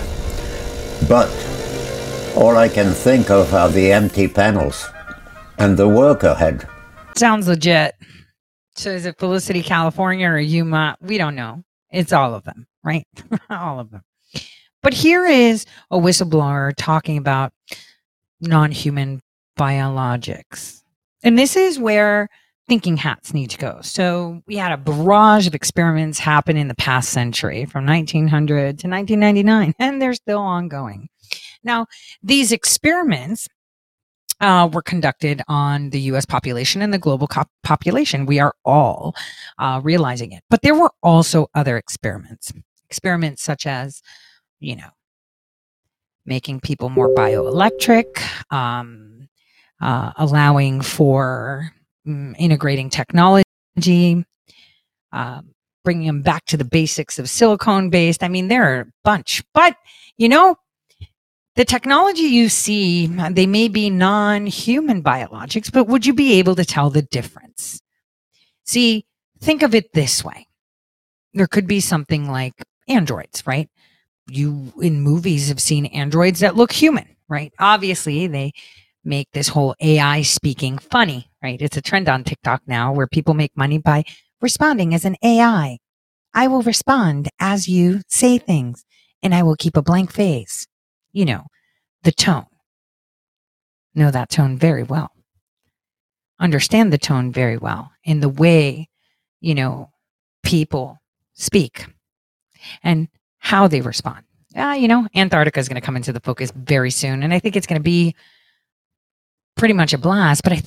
But all I can think of are the empty panels and the work ahead. Sounds legit. So is it Felicity, California or Yuma? We don't know. It's all of them, right? *laughs* all of them. But here is a whistleblower talking about non human biologics. And this is where thinking hats need to go. So we had a barrage of experiments happen in the past century from 1900 to 1999, and they're still ongoing. Now, these experiments uh, were conducted on the US population and the global co- population. We are all uh, realizing it. But there were also other experiments, experiments such as, you know, making people more bioelectric, um, uh, allowing for mm, integrating technology, uh, bringing them back to the basics of silicone based. I mean, there are a bunch, but you know, the technology you see, they may be non human biologics, but would you be able to tell the difference? See, think of it this way there could be something like androids, right? You in movies have seen androids that look human, right? Obviously, they make this whole AI speaking funny, right? It's a trend on TikTok now where people make money by responding as an AI. I will respond as you say things and I will keep a blank face. You know, the tone. Know that tone very well. Understand the tone very well in the way, you know, people speak and how they respond. Ah, you know, Antarctica is going to come into the focus very soon. And I think it's going to be pretty much a blast. But I,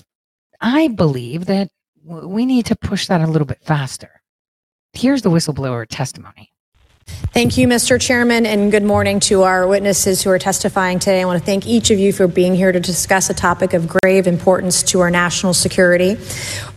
I believe that we need to push that a little bit faster. Here's the whistleblower testimony. Thank you, Mr. Chairman, and good morning to our witnesses who are testifying today. I want to thank each of you for being here to discuss a topic of grave importance to our national security.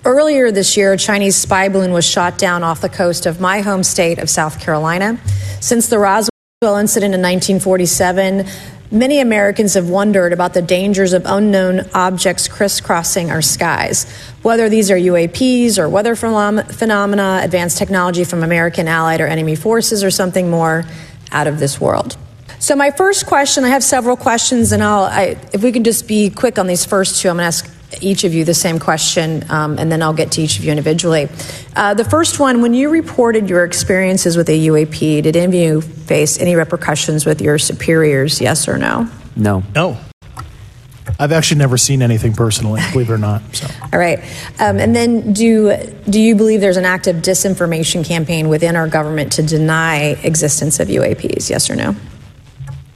Earlier this year, a Chinese spy balloon was shot down off the coast of my home state of South Carolina. Since the Roswell incident in 1947, Many Americans have wondered about the dangers of unknown objects crisscrossing our skies. Whether these are UAPs or weather phenom- phenomena, advanced technology from American allied or enemy forces, or something more out of this world. So, my first question I have several questions, and I'll, I, if we can just be quick on these first two, I'm going to ask each of you the same question, um, and then I'll get to each of you individually. Uh, the first one when you reported your experiences with a UAP, did any of you face any repercussions with your superiors, yes or no? No. No. I've actually never seen anything personally, believe it or not. So. *laughs* All right. Um, and then do, do you believe there's an active disinformation campaign within our government to deny existence of UAPs, yes or no?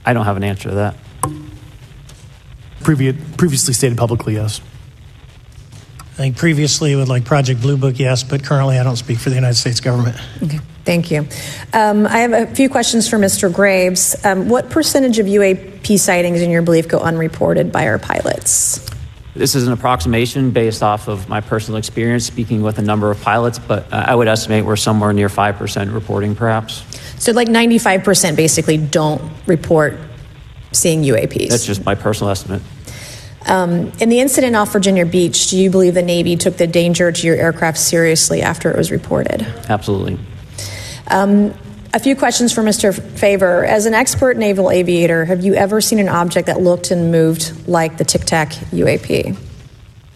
I don't have an answer to that. Previ- previously stated publicly, yes. I think previously with like Project Blue Book, yes, but currently I don't speak for the United States government. Okay, thank you. Um, I have a few questions for Mr. Graves. Um, what percentage of UAP sightings, in your belief, go unreported by our pilots? This is an approximation based off of my personal experience speaking with a number of pilots, but uh, I would estimate we're somewhere near 5% reporting perhaps. So, like 95% basically don't report seeing UAPs. That's just my personal estimate. Um, in the incident off Virginia Beach, do you believe the Navy took the danger to your aircraft seriously after it was reported? Absolutely. Um, A few questions for Mr. Fravor. As an expert naval aviator, have you ever seen an object that looked and moved like the Tic Tac UAP?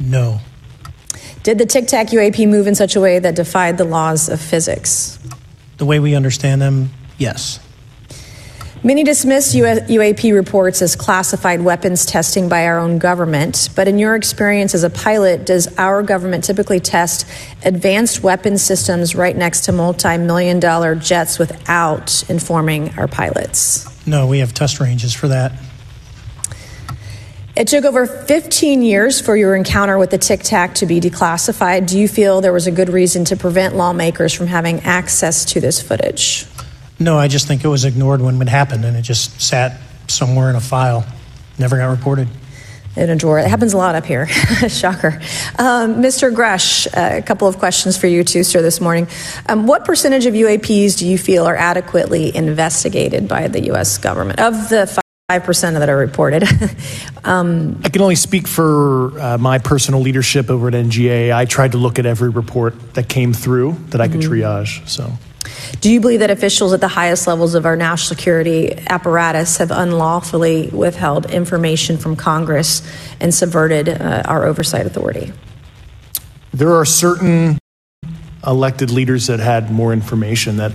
No. Did the Tic Tac UAP move in such a way that defied the laws of physics? The way we understand them, yes. Many dismiss UAP reports as classified weapons testing by our own government, but in your experience as a pilot, does our government typically test advanced weapon systems right next to multi million dollar jets without informing our pilots? No, we have test ranges for that. It took over 15 years for your encounter with the Tic Tac to be declassified. Do you feel there was a good reason to prevent lawmakers from having access to this footage? No, I just think it was ignored when it happened and it just sat somewhere in a file. Never got reported. in a drawer. It happens a lot up here. *laughs* Shocker. Um, Mr. Grusch, uh, a couple of questions for you too, sir, this morning. Um, what percentage of UAPs do you feel are adequately investigated by the U.S. government? Of the 5% that are reported. *laughs* um, I can only speak for uh, my personal leadership over at NGA. I tried to look at every report that came through that I could Mhm. triage. So do you believe that officials at the highest levels of our national security apparatus have unlawfully withheld information from Congress and subverted uh, our oversight authority? there are certain elected leaders that had more information that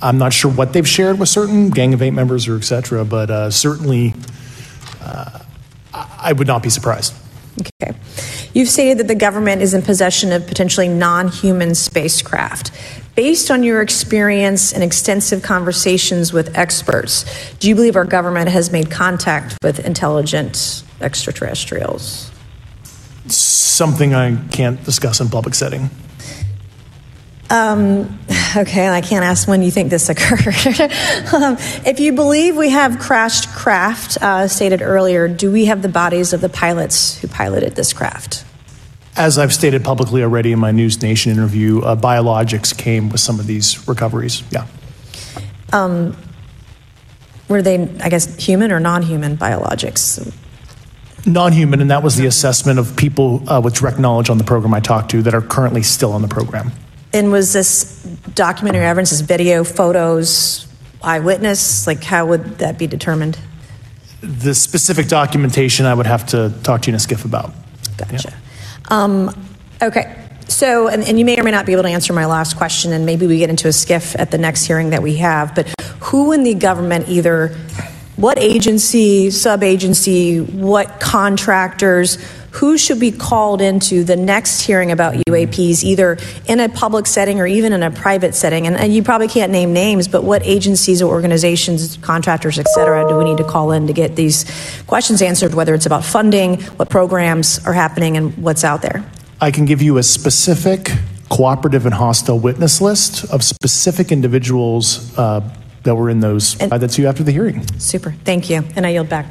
I'm not sure what they've shared with certain Gang of Eight members or et cetera, but uh, certainly uh, I would not be surprised. Okay. You've stated that the government is in possession of potentially non human spacecraft. Based on your experience and extensive conversations with experts, do you believe our government has made contact with intelligent extraterrestrials? Something I can't discuss in public setting. Um, *laughs* okay, I can't ask when you think this occurred. *laughs* um, if you believe we have crashed craft, uh, stated earlier, do we have the bodies of the pilots who piloted this craft? As I've stated publicly already in my News Nation interview, uh, biologics came with some of these recoveries. Yeah. Um, were they, I guess, human or non human biologics? Non human, and that was the assessment of people uh, with direct knowledge on the program I talked to that are currently still on the program. And was this documentary evidence, this video, photos, eyewitness? Like, how would that be determined? The specific documentation I would have to talk to you in a skiff about. Gotcha. Um, okay. So, and, and you may or may not be able to answer my last question, and maybe we get into a skiff at the next hearing that we have. But who in the government, either what agency, sub agency, what contractors, who should be called into the next hearing about UAPs, either in a public setting or even in a private setting? And, and you probably can't name names, but what agencies or organizations, contractors, et cetera, do we need to call in to get these questions answered, whether it's about funding, what programs are happening, and what's out there? I can give you a specific cooperative and hostile witness list of specific individuals uh, that were in those. Uh, that's you after the hearing. Super. Thank you. And I yield back.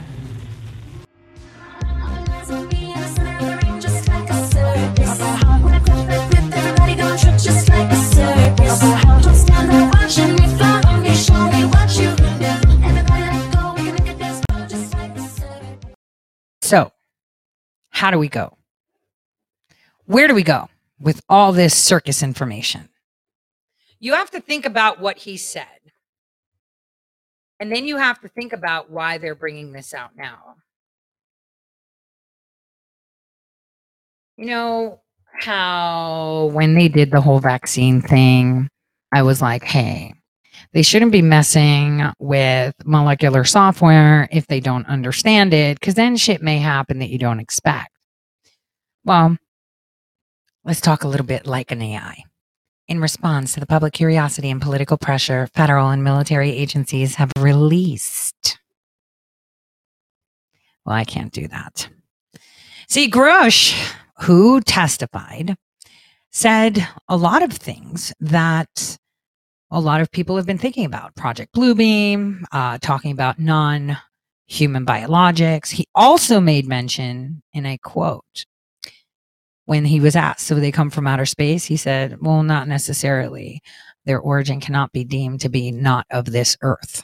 How do we go? Where do we go with all this circus information? You have to think about what he said. And then you have to think about why they're bringing this out now. You know how when they did the whole vaccine thing, I was like, hey, they shouldn't be messing with molecular software if they don't understand it, because then shit may happen that you don't expect. Well, let's talk a little bit like an AI. In response to the public curiosity and political pressure, federal and military agencies have released. Well, I can't do that. See, Grusch, who testified, said a lot of things that a lot of people have been thinking about. Project Bluebeam, uh, talking about non human biologics. He also made mention in a quote when he was asked, so they come from outer space? He said, well, not necessarily. Their origin cannot be deemed to be not of this earth.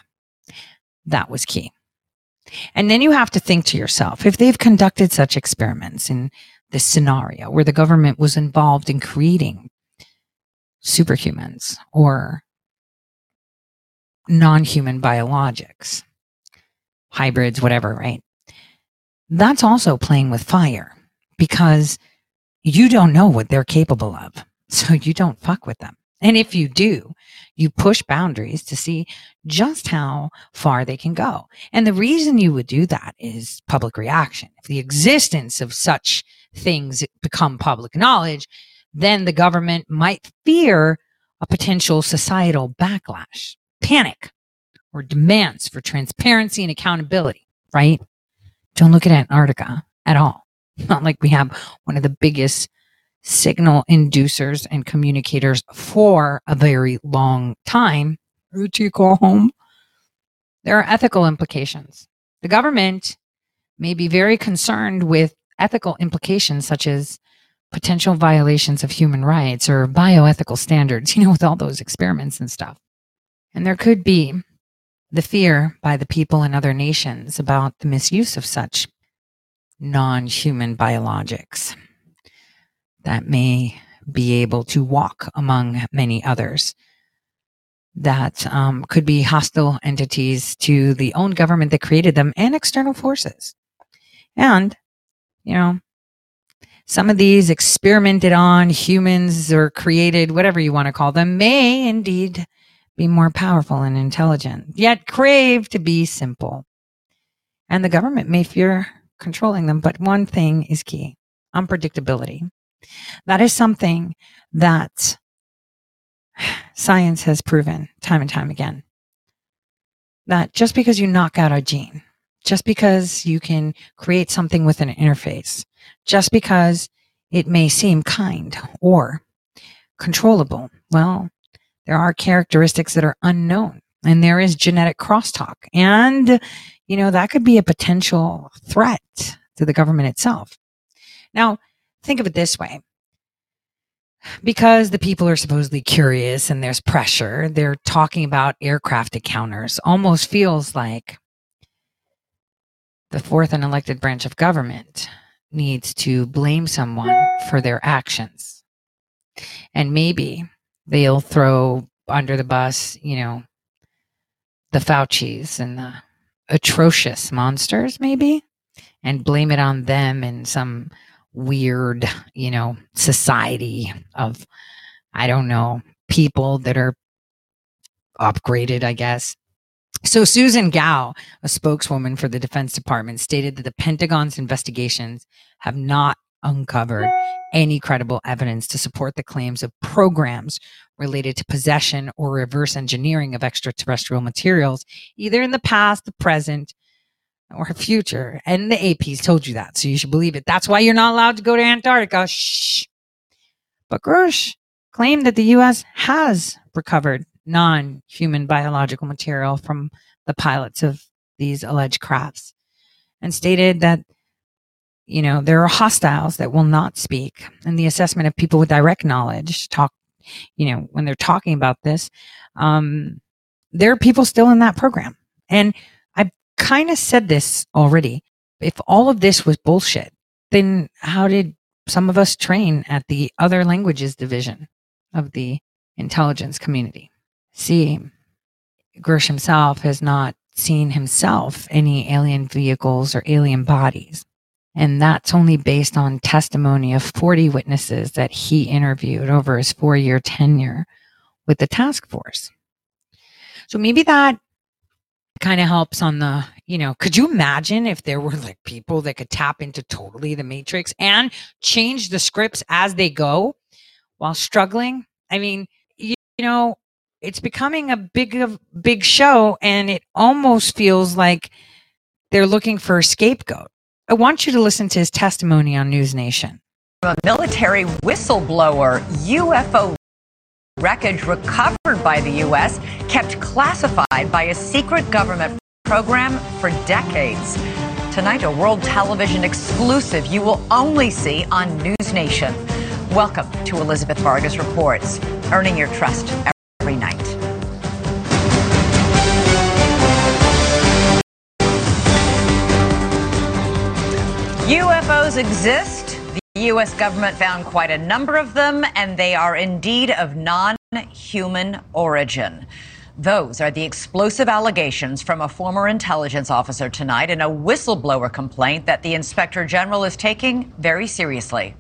That was key. And then you have to think to yourself if they've conducted such experiments in this scenario where the government was involved in creating superhumans or non human biologics, hybrids, whatever, right? That's also playing with fire because you don't know what they're capable of. *laughs* So you don't fuck with them. And if you do, you push boundaries to see just how far they can go. And the reason you would do that is public reaction. If the existence of such things become public knowledge, then the government might fear a potential societal backlash, panic, or demands for transparency and accountability, right? Don't look at Antarctica at all. Not like we have one of the biggest signal inducers and communicators for a very long time. Would you go home? There are ethical implications. The government may be very concerned with ethical implications such as potential violations of human rights or bioethical standards, *laughs* you know, with all those experiments and stuff. And there could be the fear by the people in other nations about the misuse of such non human biologics that may be able to walk among many others that um, could be hostile entities to the own government that created them and external forces. And, you know, some of these experimented on humans or created, whatever you want to call them, may indeed be more powerful and intelligent, yet crave to be simple. And the government may fear controlling them, but one thing is key unpredictability. That is something that *sighs* science has proven time and time again. That just because you knock out a gene, just because you can create something with an interface, just because it may seem kind or controllable, well, there are characteristics that are unknown and there is genetic crosstalk. And, you know, that could be a potential threat to the government itself. Now, think of it this way because the people are supposedly curious and there's pressure, they're talking about aircraft encounters. Almost feels like the fourth and elected branch of government needs to blame someone for their actions. And maybe they'll throw under the bus, you know, the Faucis and the atrocious monsters, maybe, and blame it on them in some weird, you know, society of, I don't know, people that are upgraded, I guess. So, Susan Gao, a spokeswoman for the Defense Department, stated that the Pentagon's investigations have not uncovered any credible evidence to support the claims of programs related to possession or reverse engineering of extraterrestrial materials, either in the past, the present, or future. And the AP's told you that, so you should believe it. That's why you're not allowed to go to Antarctica. Shh. But Grusch claimed that the U.S. has recovered non human biological material from the pilots of these alleged crafts and stated that, you know, there are hostiles that will not speak. And the assessment of people with direct knowledge talk, you know, when they're talking about this, um, there are people still in that program. And I've kind of said this already. If all of this was bullshit, then how did some of us train at the other languages division of the intelligence community? See, Grusch himself has not seen himself any alien vehicles or alien bodies. And that's only based on testimony of 40 witnesses that he interviewed over his four year tenure with the task force. So maybe that kind of helps on the, you know, could you imagine if there were like people that could tap into totally the matrix and change the scripts as they go while struggling? I mean, you, you know, it's becoming a big of big show and it almost feels like they're looking for a scapegoat. I want you to listen to his testimony on News Nation. A military whistleblower UFO wreckage recovered by the U.S., kept classified by a secret government program for decades. Tonight, a world television exclusive you will only see on News Nation. Welcome to Elizabeth Vargas Reports, earning your trust UFOs exist. The U.S. government found quite a number of them, and they are indeed of non human origin. Those are the explosive allegations from a former intelligence officer tonight in a whistleblower complaint that the inspector general is taking very seriously.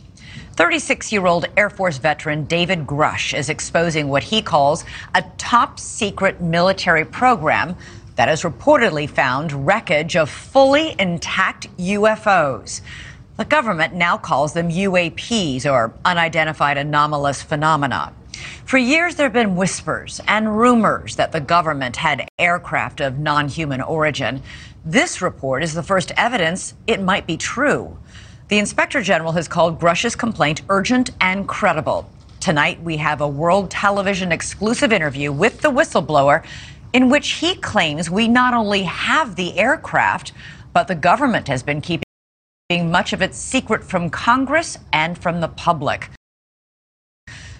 36 year old Air Force veteran David Grusch is exposing what he calls a top secret military program that has reportedly found wreckage of fully intact UFOs. The government now calls them UAPs or unidentified anomalous phenomena. For years, there have been whispers and rumors that the government had aircraft of non human origin. This report is the first evidence it might be true. The inspector general has called Grusch's complaint urgent and credible. Tonight, we have a world television exclusive interview with the whistleblower in which he claims we not only have the aircraft, but the government has been keeping much of it secret from Congress and from the public.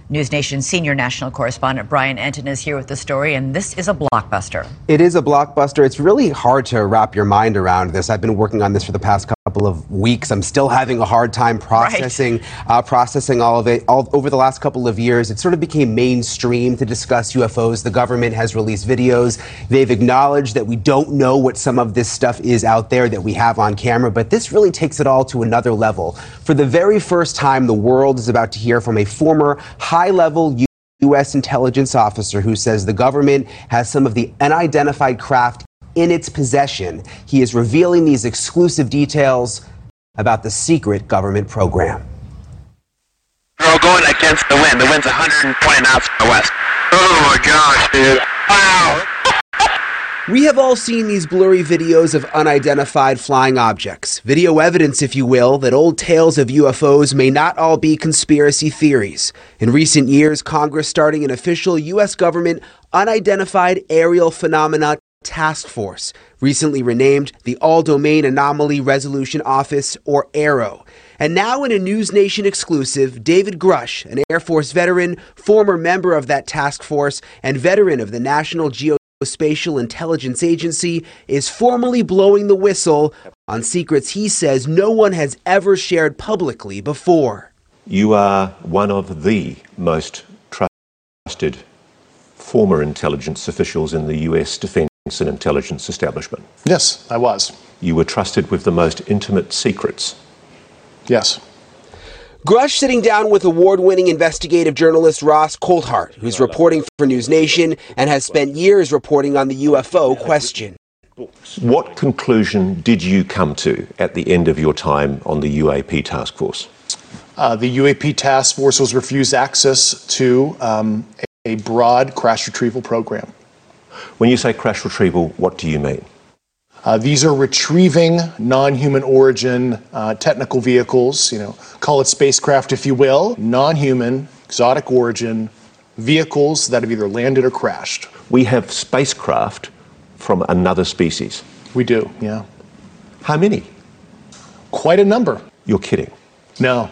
News Nation senior national correspondent Brian Entin is here with the story, and this is a blockbuster. It is a blockbuster. It's really hard to wrap your mind around this. I've been working on this for the past couple of weeks. I'm still having a hard time processing right. uh, processing all of it. All over the last couple of years, it sort of became mainstream to discuss UFOs. The government has released videos. They've acknowledged that we don't know what some of this stuff is out there that we have on camera, but this really takes it all to another level. For the very first time, the world is about to hear from a former high level U.S. intelligence officer who says the government has some of the unidentified craft in its possession. He is revealing these exclusive details about the secret government program. We're going against the wind. The wind's 120 knots from the west. Oh my gosh, dude. Wow. We have all seen these blurry videos of unidentified flying objects, video evidence, if you will, that old tales of UFOs may not all be conspiracy theories. In recent years, Congress starting an official U.S. government unidentified aerial phenomena task force, recently renamed the All Domain Anomaly Resolution Office, or AARO. And now, in a News Nation exclusive, David Grusch, an Air Force veteran, former member of that task force, and veteran of the National Geo Spatial Intelligence Agency is formally blowing the whistle on secrets he says no one has ever shared publicly before. You are one of the most trusted former intelligence officials in the US defense and intelligence establishment. Yes, I was. You were trusted with the most intimate secrets. Yes. Grusch sitting down with award winning investigative journalist Ross Coulthart, who's reporting for News Nation and has spent years reporting on the UFO question. What conclusion did you come to at the end of your time on the UAP task force? Uh, the UAP task force was refused access to um, a broad crash retrieval program. When you say crash retrieval, what do you mean? Uh, these are retrieving non-human origin uh, technical vehicles, you know, call it spacecraft if you will, non-human, exotic origin vehicles that have either landed or crashed. We have spacecraft from another species. We do, yeah. How many? Quite a number. You're kidding. No.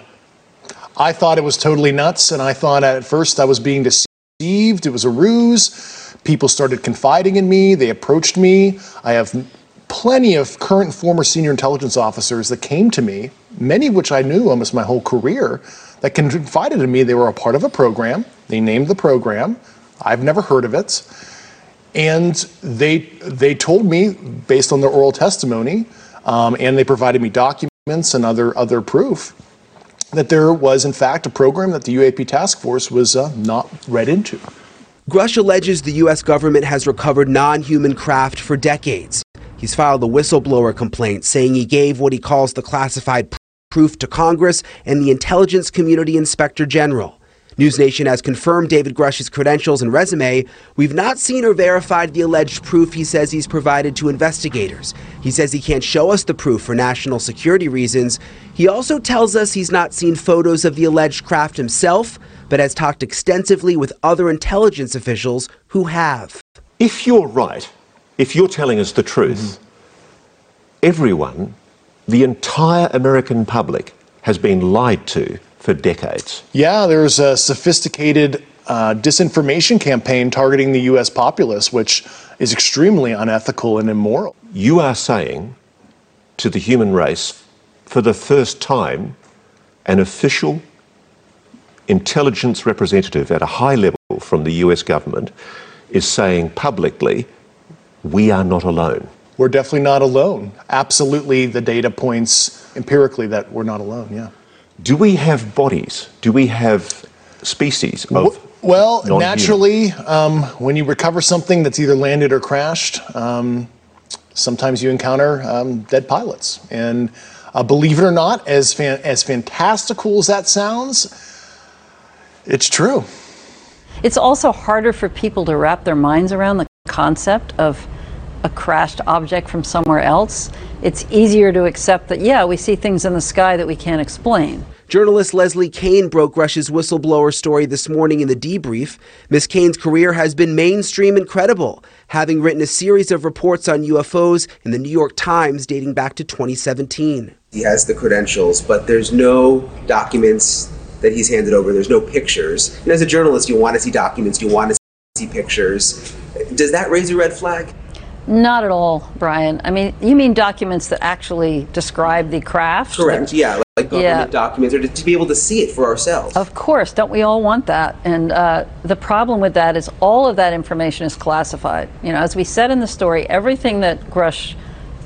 I thought it was totally nuts, and I thought at first I was being deceived. It was a ruse. People started confiding in me. They approached me. I have plenty of current and former senior intelligence officers that came to me, many of which I knew almost my whole career, that confided in me they were a part of a program. They named the program. I've never heard of it. And they, they told me, based on their oral testimony, um, and they provided me documents and other, other proof, that there was, in fact, a program that the UAP task force was uh, not read into. Grusch alleges the U.S. government has recovered non human craft for decades. He's filed a whistleblower complaint saying he gave what he calls the classified proof to Congress and the intelligence community inspector general. News Nation has confirmed David Grusch's credentials and resume. We've not seen or verified the alleged proof he says he's provided to investigators. He says he can't show us the proof for national security reasons. He also tells us he's not seen photos of the alleged craft himself, but has talked extensively with other intelligence officials who have. If you're right, if you're telling us the truth, everyone, the entire American public, has been lied to for decades. Yeah, there's a sophisticated uh, disinformation campaign targeting the U.S. populace, which is extremely unethical and immoral. You are saying to the human race, for the first time, an official intelligence representative at a high level from the US government is saying publicly, we are not alone. We're definitely not alone. Absolutely, the data points empirically that we're not alone, yeah. Do we have bodies? Do we have species of. Well, non-human? naturally, um, when you recover something that's either landed or crashed, um, sometimes you encounter um, dead pilots. And uh, believe it or not, as fan- as fantastical as that sounds, it's true. It's also harder for people to wrap their minds around the concept of a crashed object from somewhere else. It's easier to accept that, yeah, we see things in the sky that we can't explain. Journalist Leslie Kean broke Grusch's whistleblower story this morning in the debrief. Miss Kean's career has been mainstream and credible, having written a series of reports on UFOs in the New York Times dating back to 2017. He has the credentials, but there's no documents that he's handed over. There's no pictures. And as a journalist, you want to see documents, you want to see pictures. Does that raise a red flag? Not at all, Brian. I mean, you mean documents that actually describe the craft? Correct. Yeah, like government Yeah. documents, or to, to be able to see it for ourselves. Of course, don't we all want that? And uh, the problem with that is all of that information is classified. You know, as we said in the story, everything that Grusch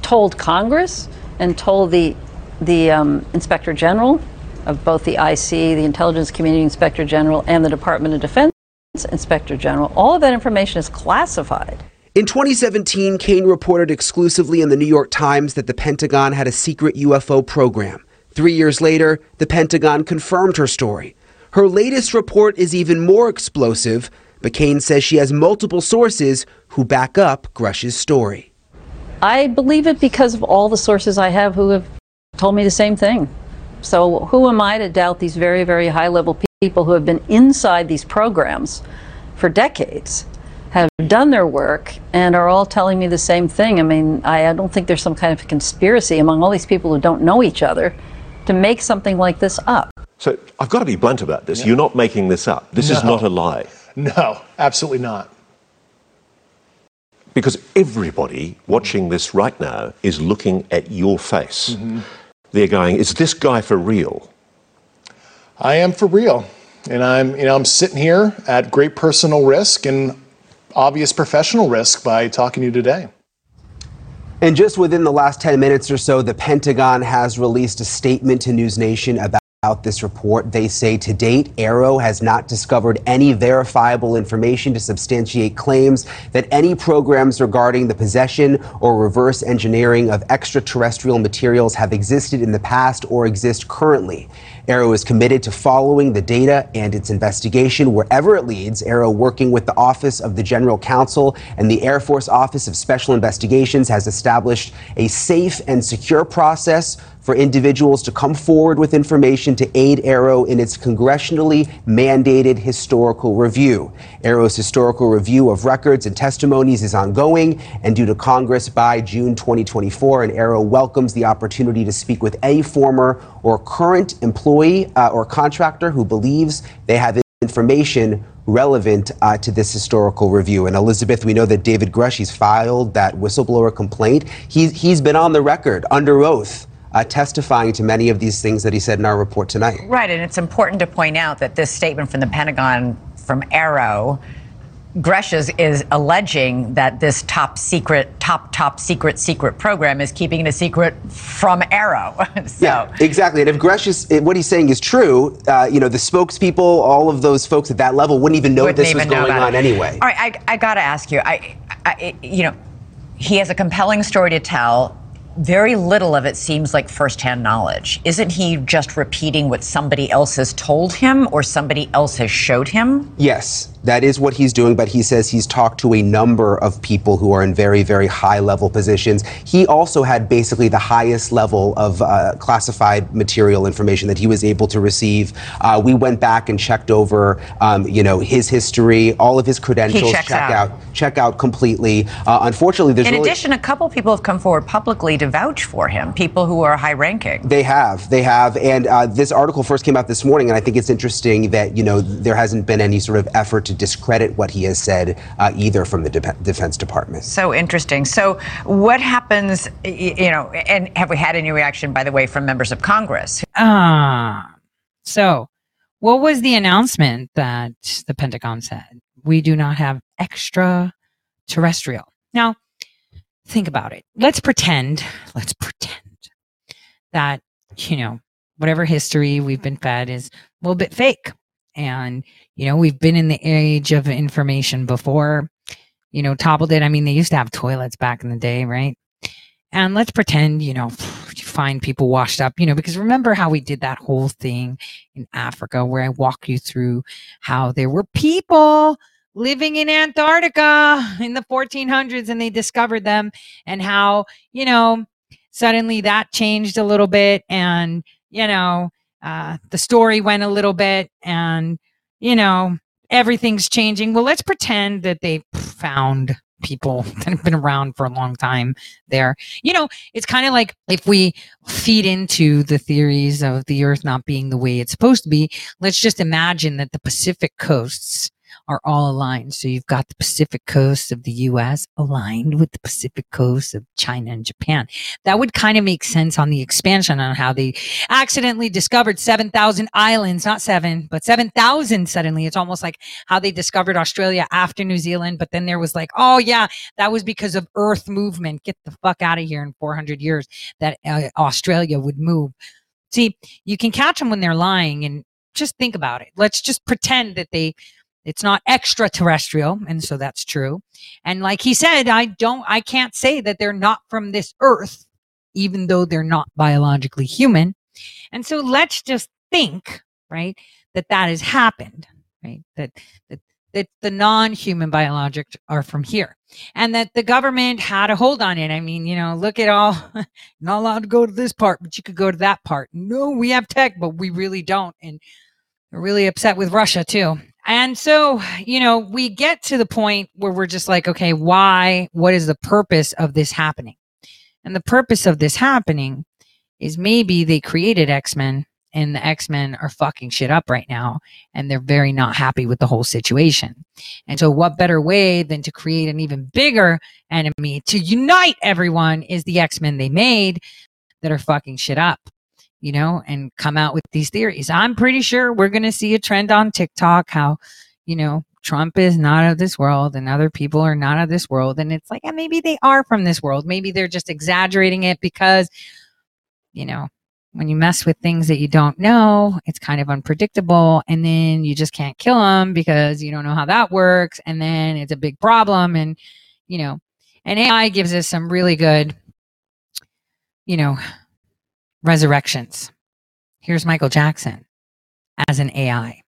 told Congress and told the the um, Inspector General of both the IC, the Intelligence Community Inspector General, and the Department of Defense Inspector General, all of that information is classified. In 2017, Kean reported exclusively in the New York Times that the Pentagon had a secret UFO program. Three years later, the Pentagon confirmed her story. Her latest report is even more explosive, but Kean says she has multiple sources who back up Grusch's story. I believe it because of all the sources I have who have told me the same thing. So who am I to doubt these very, very high level people who have been inside these programs for decades, have done their work, and are all telling me the same thing? I mean, I, I don't think there's some kind of conspiracy among all these people who don't know each other to make something like this up. So I've got to be blunt about this. You're not making this up. This is not a lie. No, absolutely not. Because everybody watching this right now is looking at your face. Mm-hmm. They're going, is this guy for real? I am for real. And I'm, you know, I'm sitting here at great personal risk and obvious professional risk by talking to you today. And just within the last 10 minutes or so, the Pentagon has released a statement to News Nation about this report. They say to date, AARO has not discovered any verifiable information to substantiate claims that any programs regarding the possession or reverse engineering of extraterrestrial materials have existed in the past or exist currently. AARO is committed to following the data and its investigation wherever it leads. AARO, working with the Office of the General Counsel and the Air Force Office of Special Investigations, has established a safe and secure process for individuals to come forward with information to aid AARO in its congressionally mandated historical review. AARO's historical review of records and testimonies is ongoing and due to Congress by June 2024. And Arrow welcomes the opportunity to speak with a former or current employee uh, or contractor who believes they have information relevant uh, to this historical review. And Elizabeth, we know that David Grusch, he's filed that whistleblower complaint. He's, he's been on the record under oath. Uh, testifying to many of these things that he said in our report tonight. Right, and it's important to point out that this statement from the Pentagon from AARO, Grusch is, is alleging that this top secret, top, top secret, secret program is keeping it a secret from AARO. *laughs* so, Yeah, exactly. And if Grusch is what he's saying is true, uh, you know, the spokespeople, all of those folks at that level wouldn't even know wouldn't this was even know going on it. anyway. All right, I, I got to ask you. I, I, you know, he has a compelling story to tell. Very little of it seems like firsthand knowledge. Isn't he just repeating what somebody else has told him or somebody else has showed him? Yes, that is what he's doing, but he says he's talked to a number of people who are in very, very high level positions. He also had basically the highest level of uh, classified material information that he was able to receive. Uh, we went back and checked over, um, you know, his history, all of his credentials, check out. check out completely. Uh, unfortunately, there's In really addition, a couple people have come forward publicly to vouch for him, people who are high ranking. They have, they have, and uh, this article first came out this morning, and I think it's interesting that you know there hasn't been any sort of effort to discredit what he has said uh, either from the Dep Defense Department. So interesting. So, what happens, you know, and have we had any reaction, by the way, from members of Congress? Ah, so what was the announcement that the Pentagon said? We do not have extraterrestrial. Now, think about it. Let's pretend, let's pretend that, you know, whatever history we've been fed is a little bit fake. And, you know, we've been in the age of information before, you know, toppled it. I mean, they used to have toilets back in the day, right? And let's pretend, you know, *sighs* you find people washed up, you know, because remember how we did that whole thing in Africa where I walk you through how there were people living in Antarctica in the 1400s and they discovered them and how, you know, suddenly that changed a little bit and, you know, uh, the story went a little bit and, you know, everything's changing. Well, let's pretend that they found people *laughs* that have been around for a long time there. You know, it's kind of like if we feed into the theories of the earth not being the way it's supposed to be, let's just imagine that the Pacific coasts are all aligned. So you've got the Pacific coast of the US aligned with the Pacific coast of China and Japan. That would kind of make sense on the expansion on how they accidentally discovered 7,000 islands, not seven, but 7,000 suddenly. It's almost like how they discovered Australia after New Zealand. But then there was like, oh yeah, that was because of earth movement. Get the fuck out of here in 400 years that uh, Australia would move. See, you can catch them when they're lying and just think about it. Let's just pretend that they it's not extraterrestrial and so that's true. And like he said i don't i can't say that they're not from this earth even though they're not biologically human. And so let's just think right that that has happened right that that that the non-human biologic are from here and that the government had a hold on it. I mean you know look at all *laughs* not allowed to go to this part but you could go to that part. No we have tech but we really don't and we're really upset with russia too and so, you know, we get to the point where we're just like, okay, why? What is the purpose of this happening? And the purpose of this happening is maybe they created X Men and the X Men are fucking shit up right now and they're very not happy with the whole situation. And so, what better way than to create an even bigger enemy to unite everyone is the X Men they made that are fucking shit up you know, and come out with these theories. I'm pretty sure we're going to see a trend on TikTok how, you know, Trump is not of this world and other people are not of this world. And it's like, yeah, maybe they are from this world. Maybe they're just exaggerating it because, you know, when you mess with things that you don't know, it's kind of unpredictable. And then you just can't kill them because you don't know how that works. And then it's a big problem. And, you know, and AI gives us some really good, you know, resurrections. Here's Michael Jackson as an AI.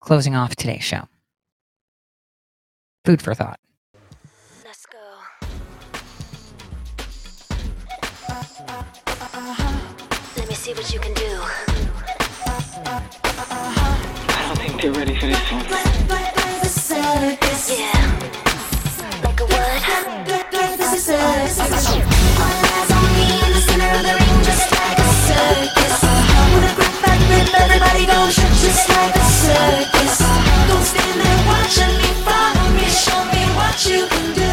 Closing off today's show. Food for thought. Let me see what you can do. I don't think they're ready for this one. Yeah. Like a what? circus. I wanna that everybody just like a circus. Don't stand there watching me, follow me, show me what you can do.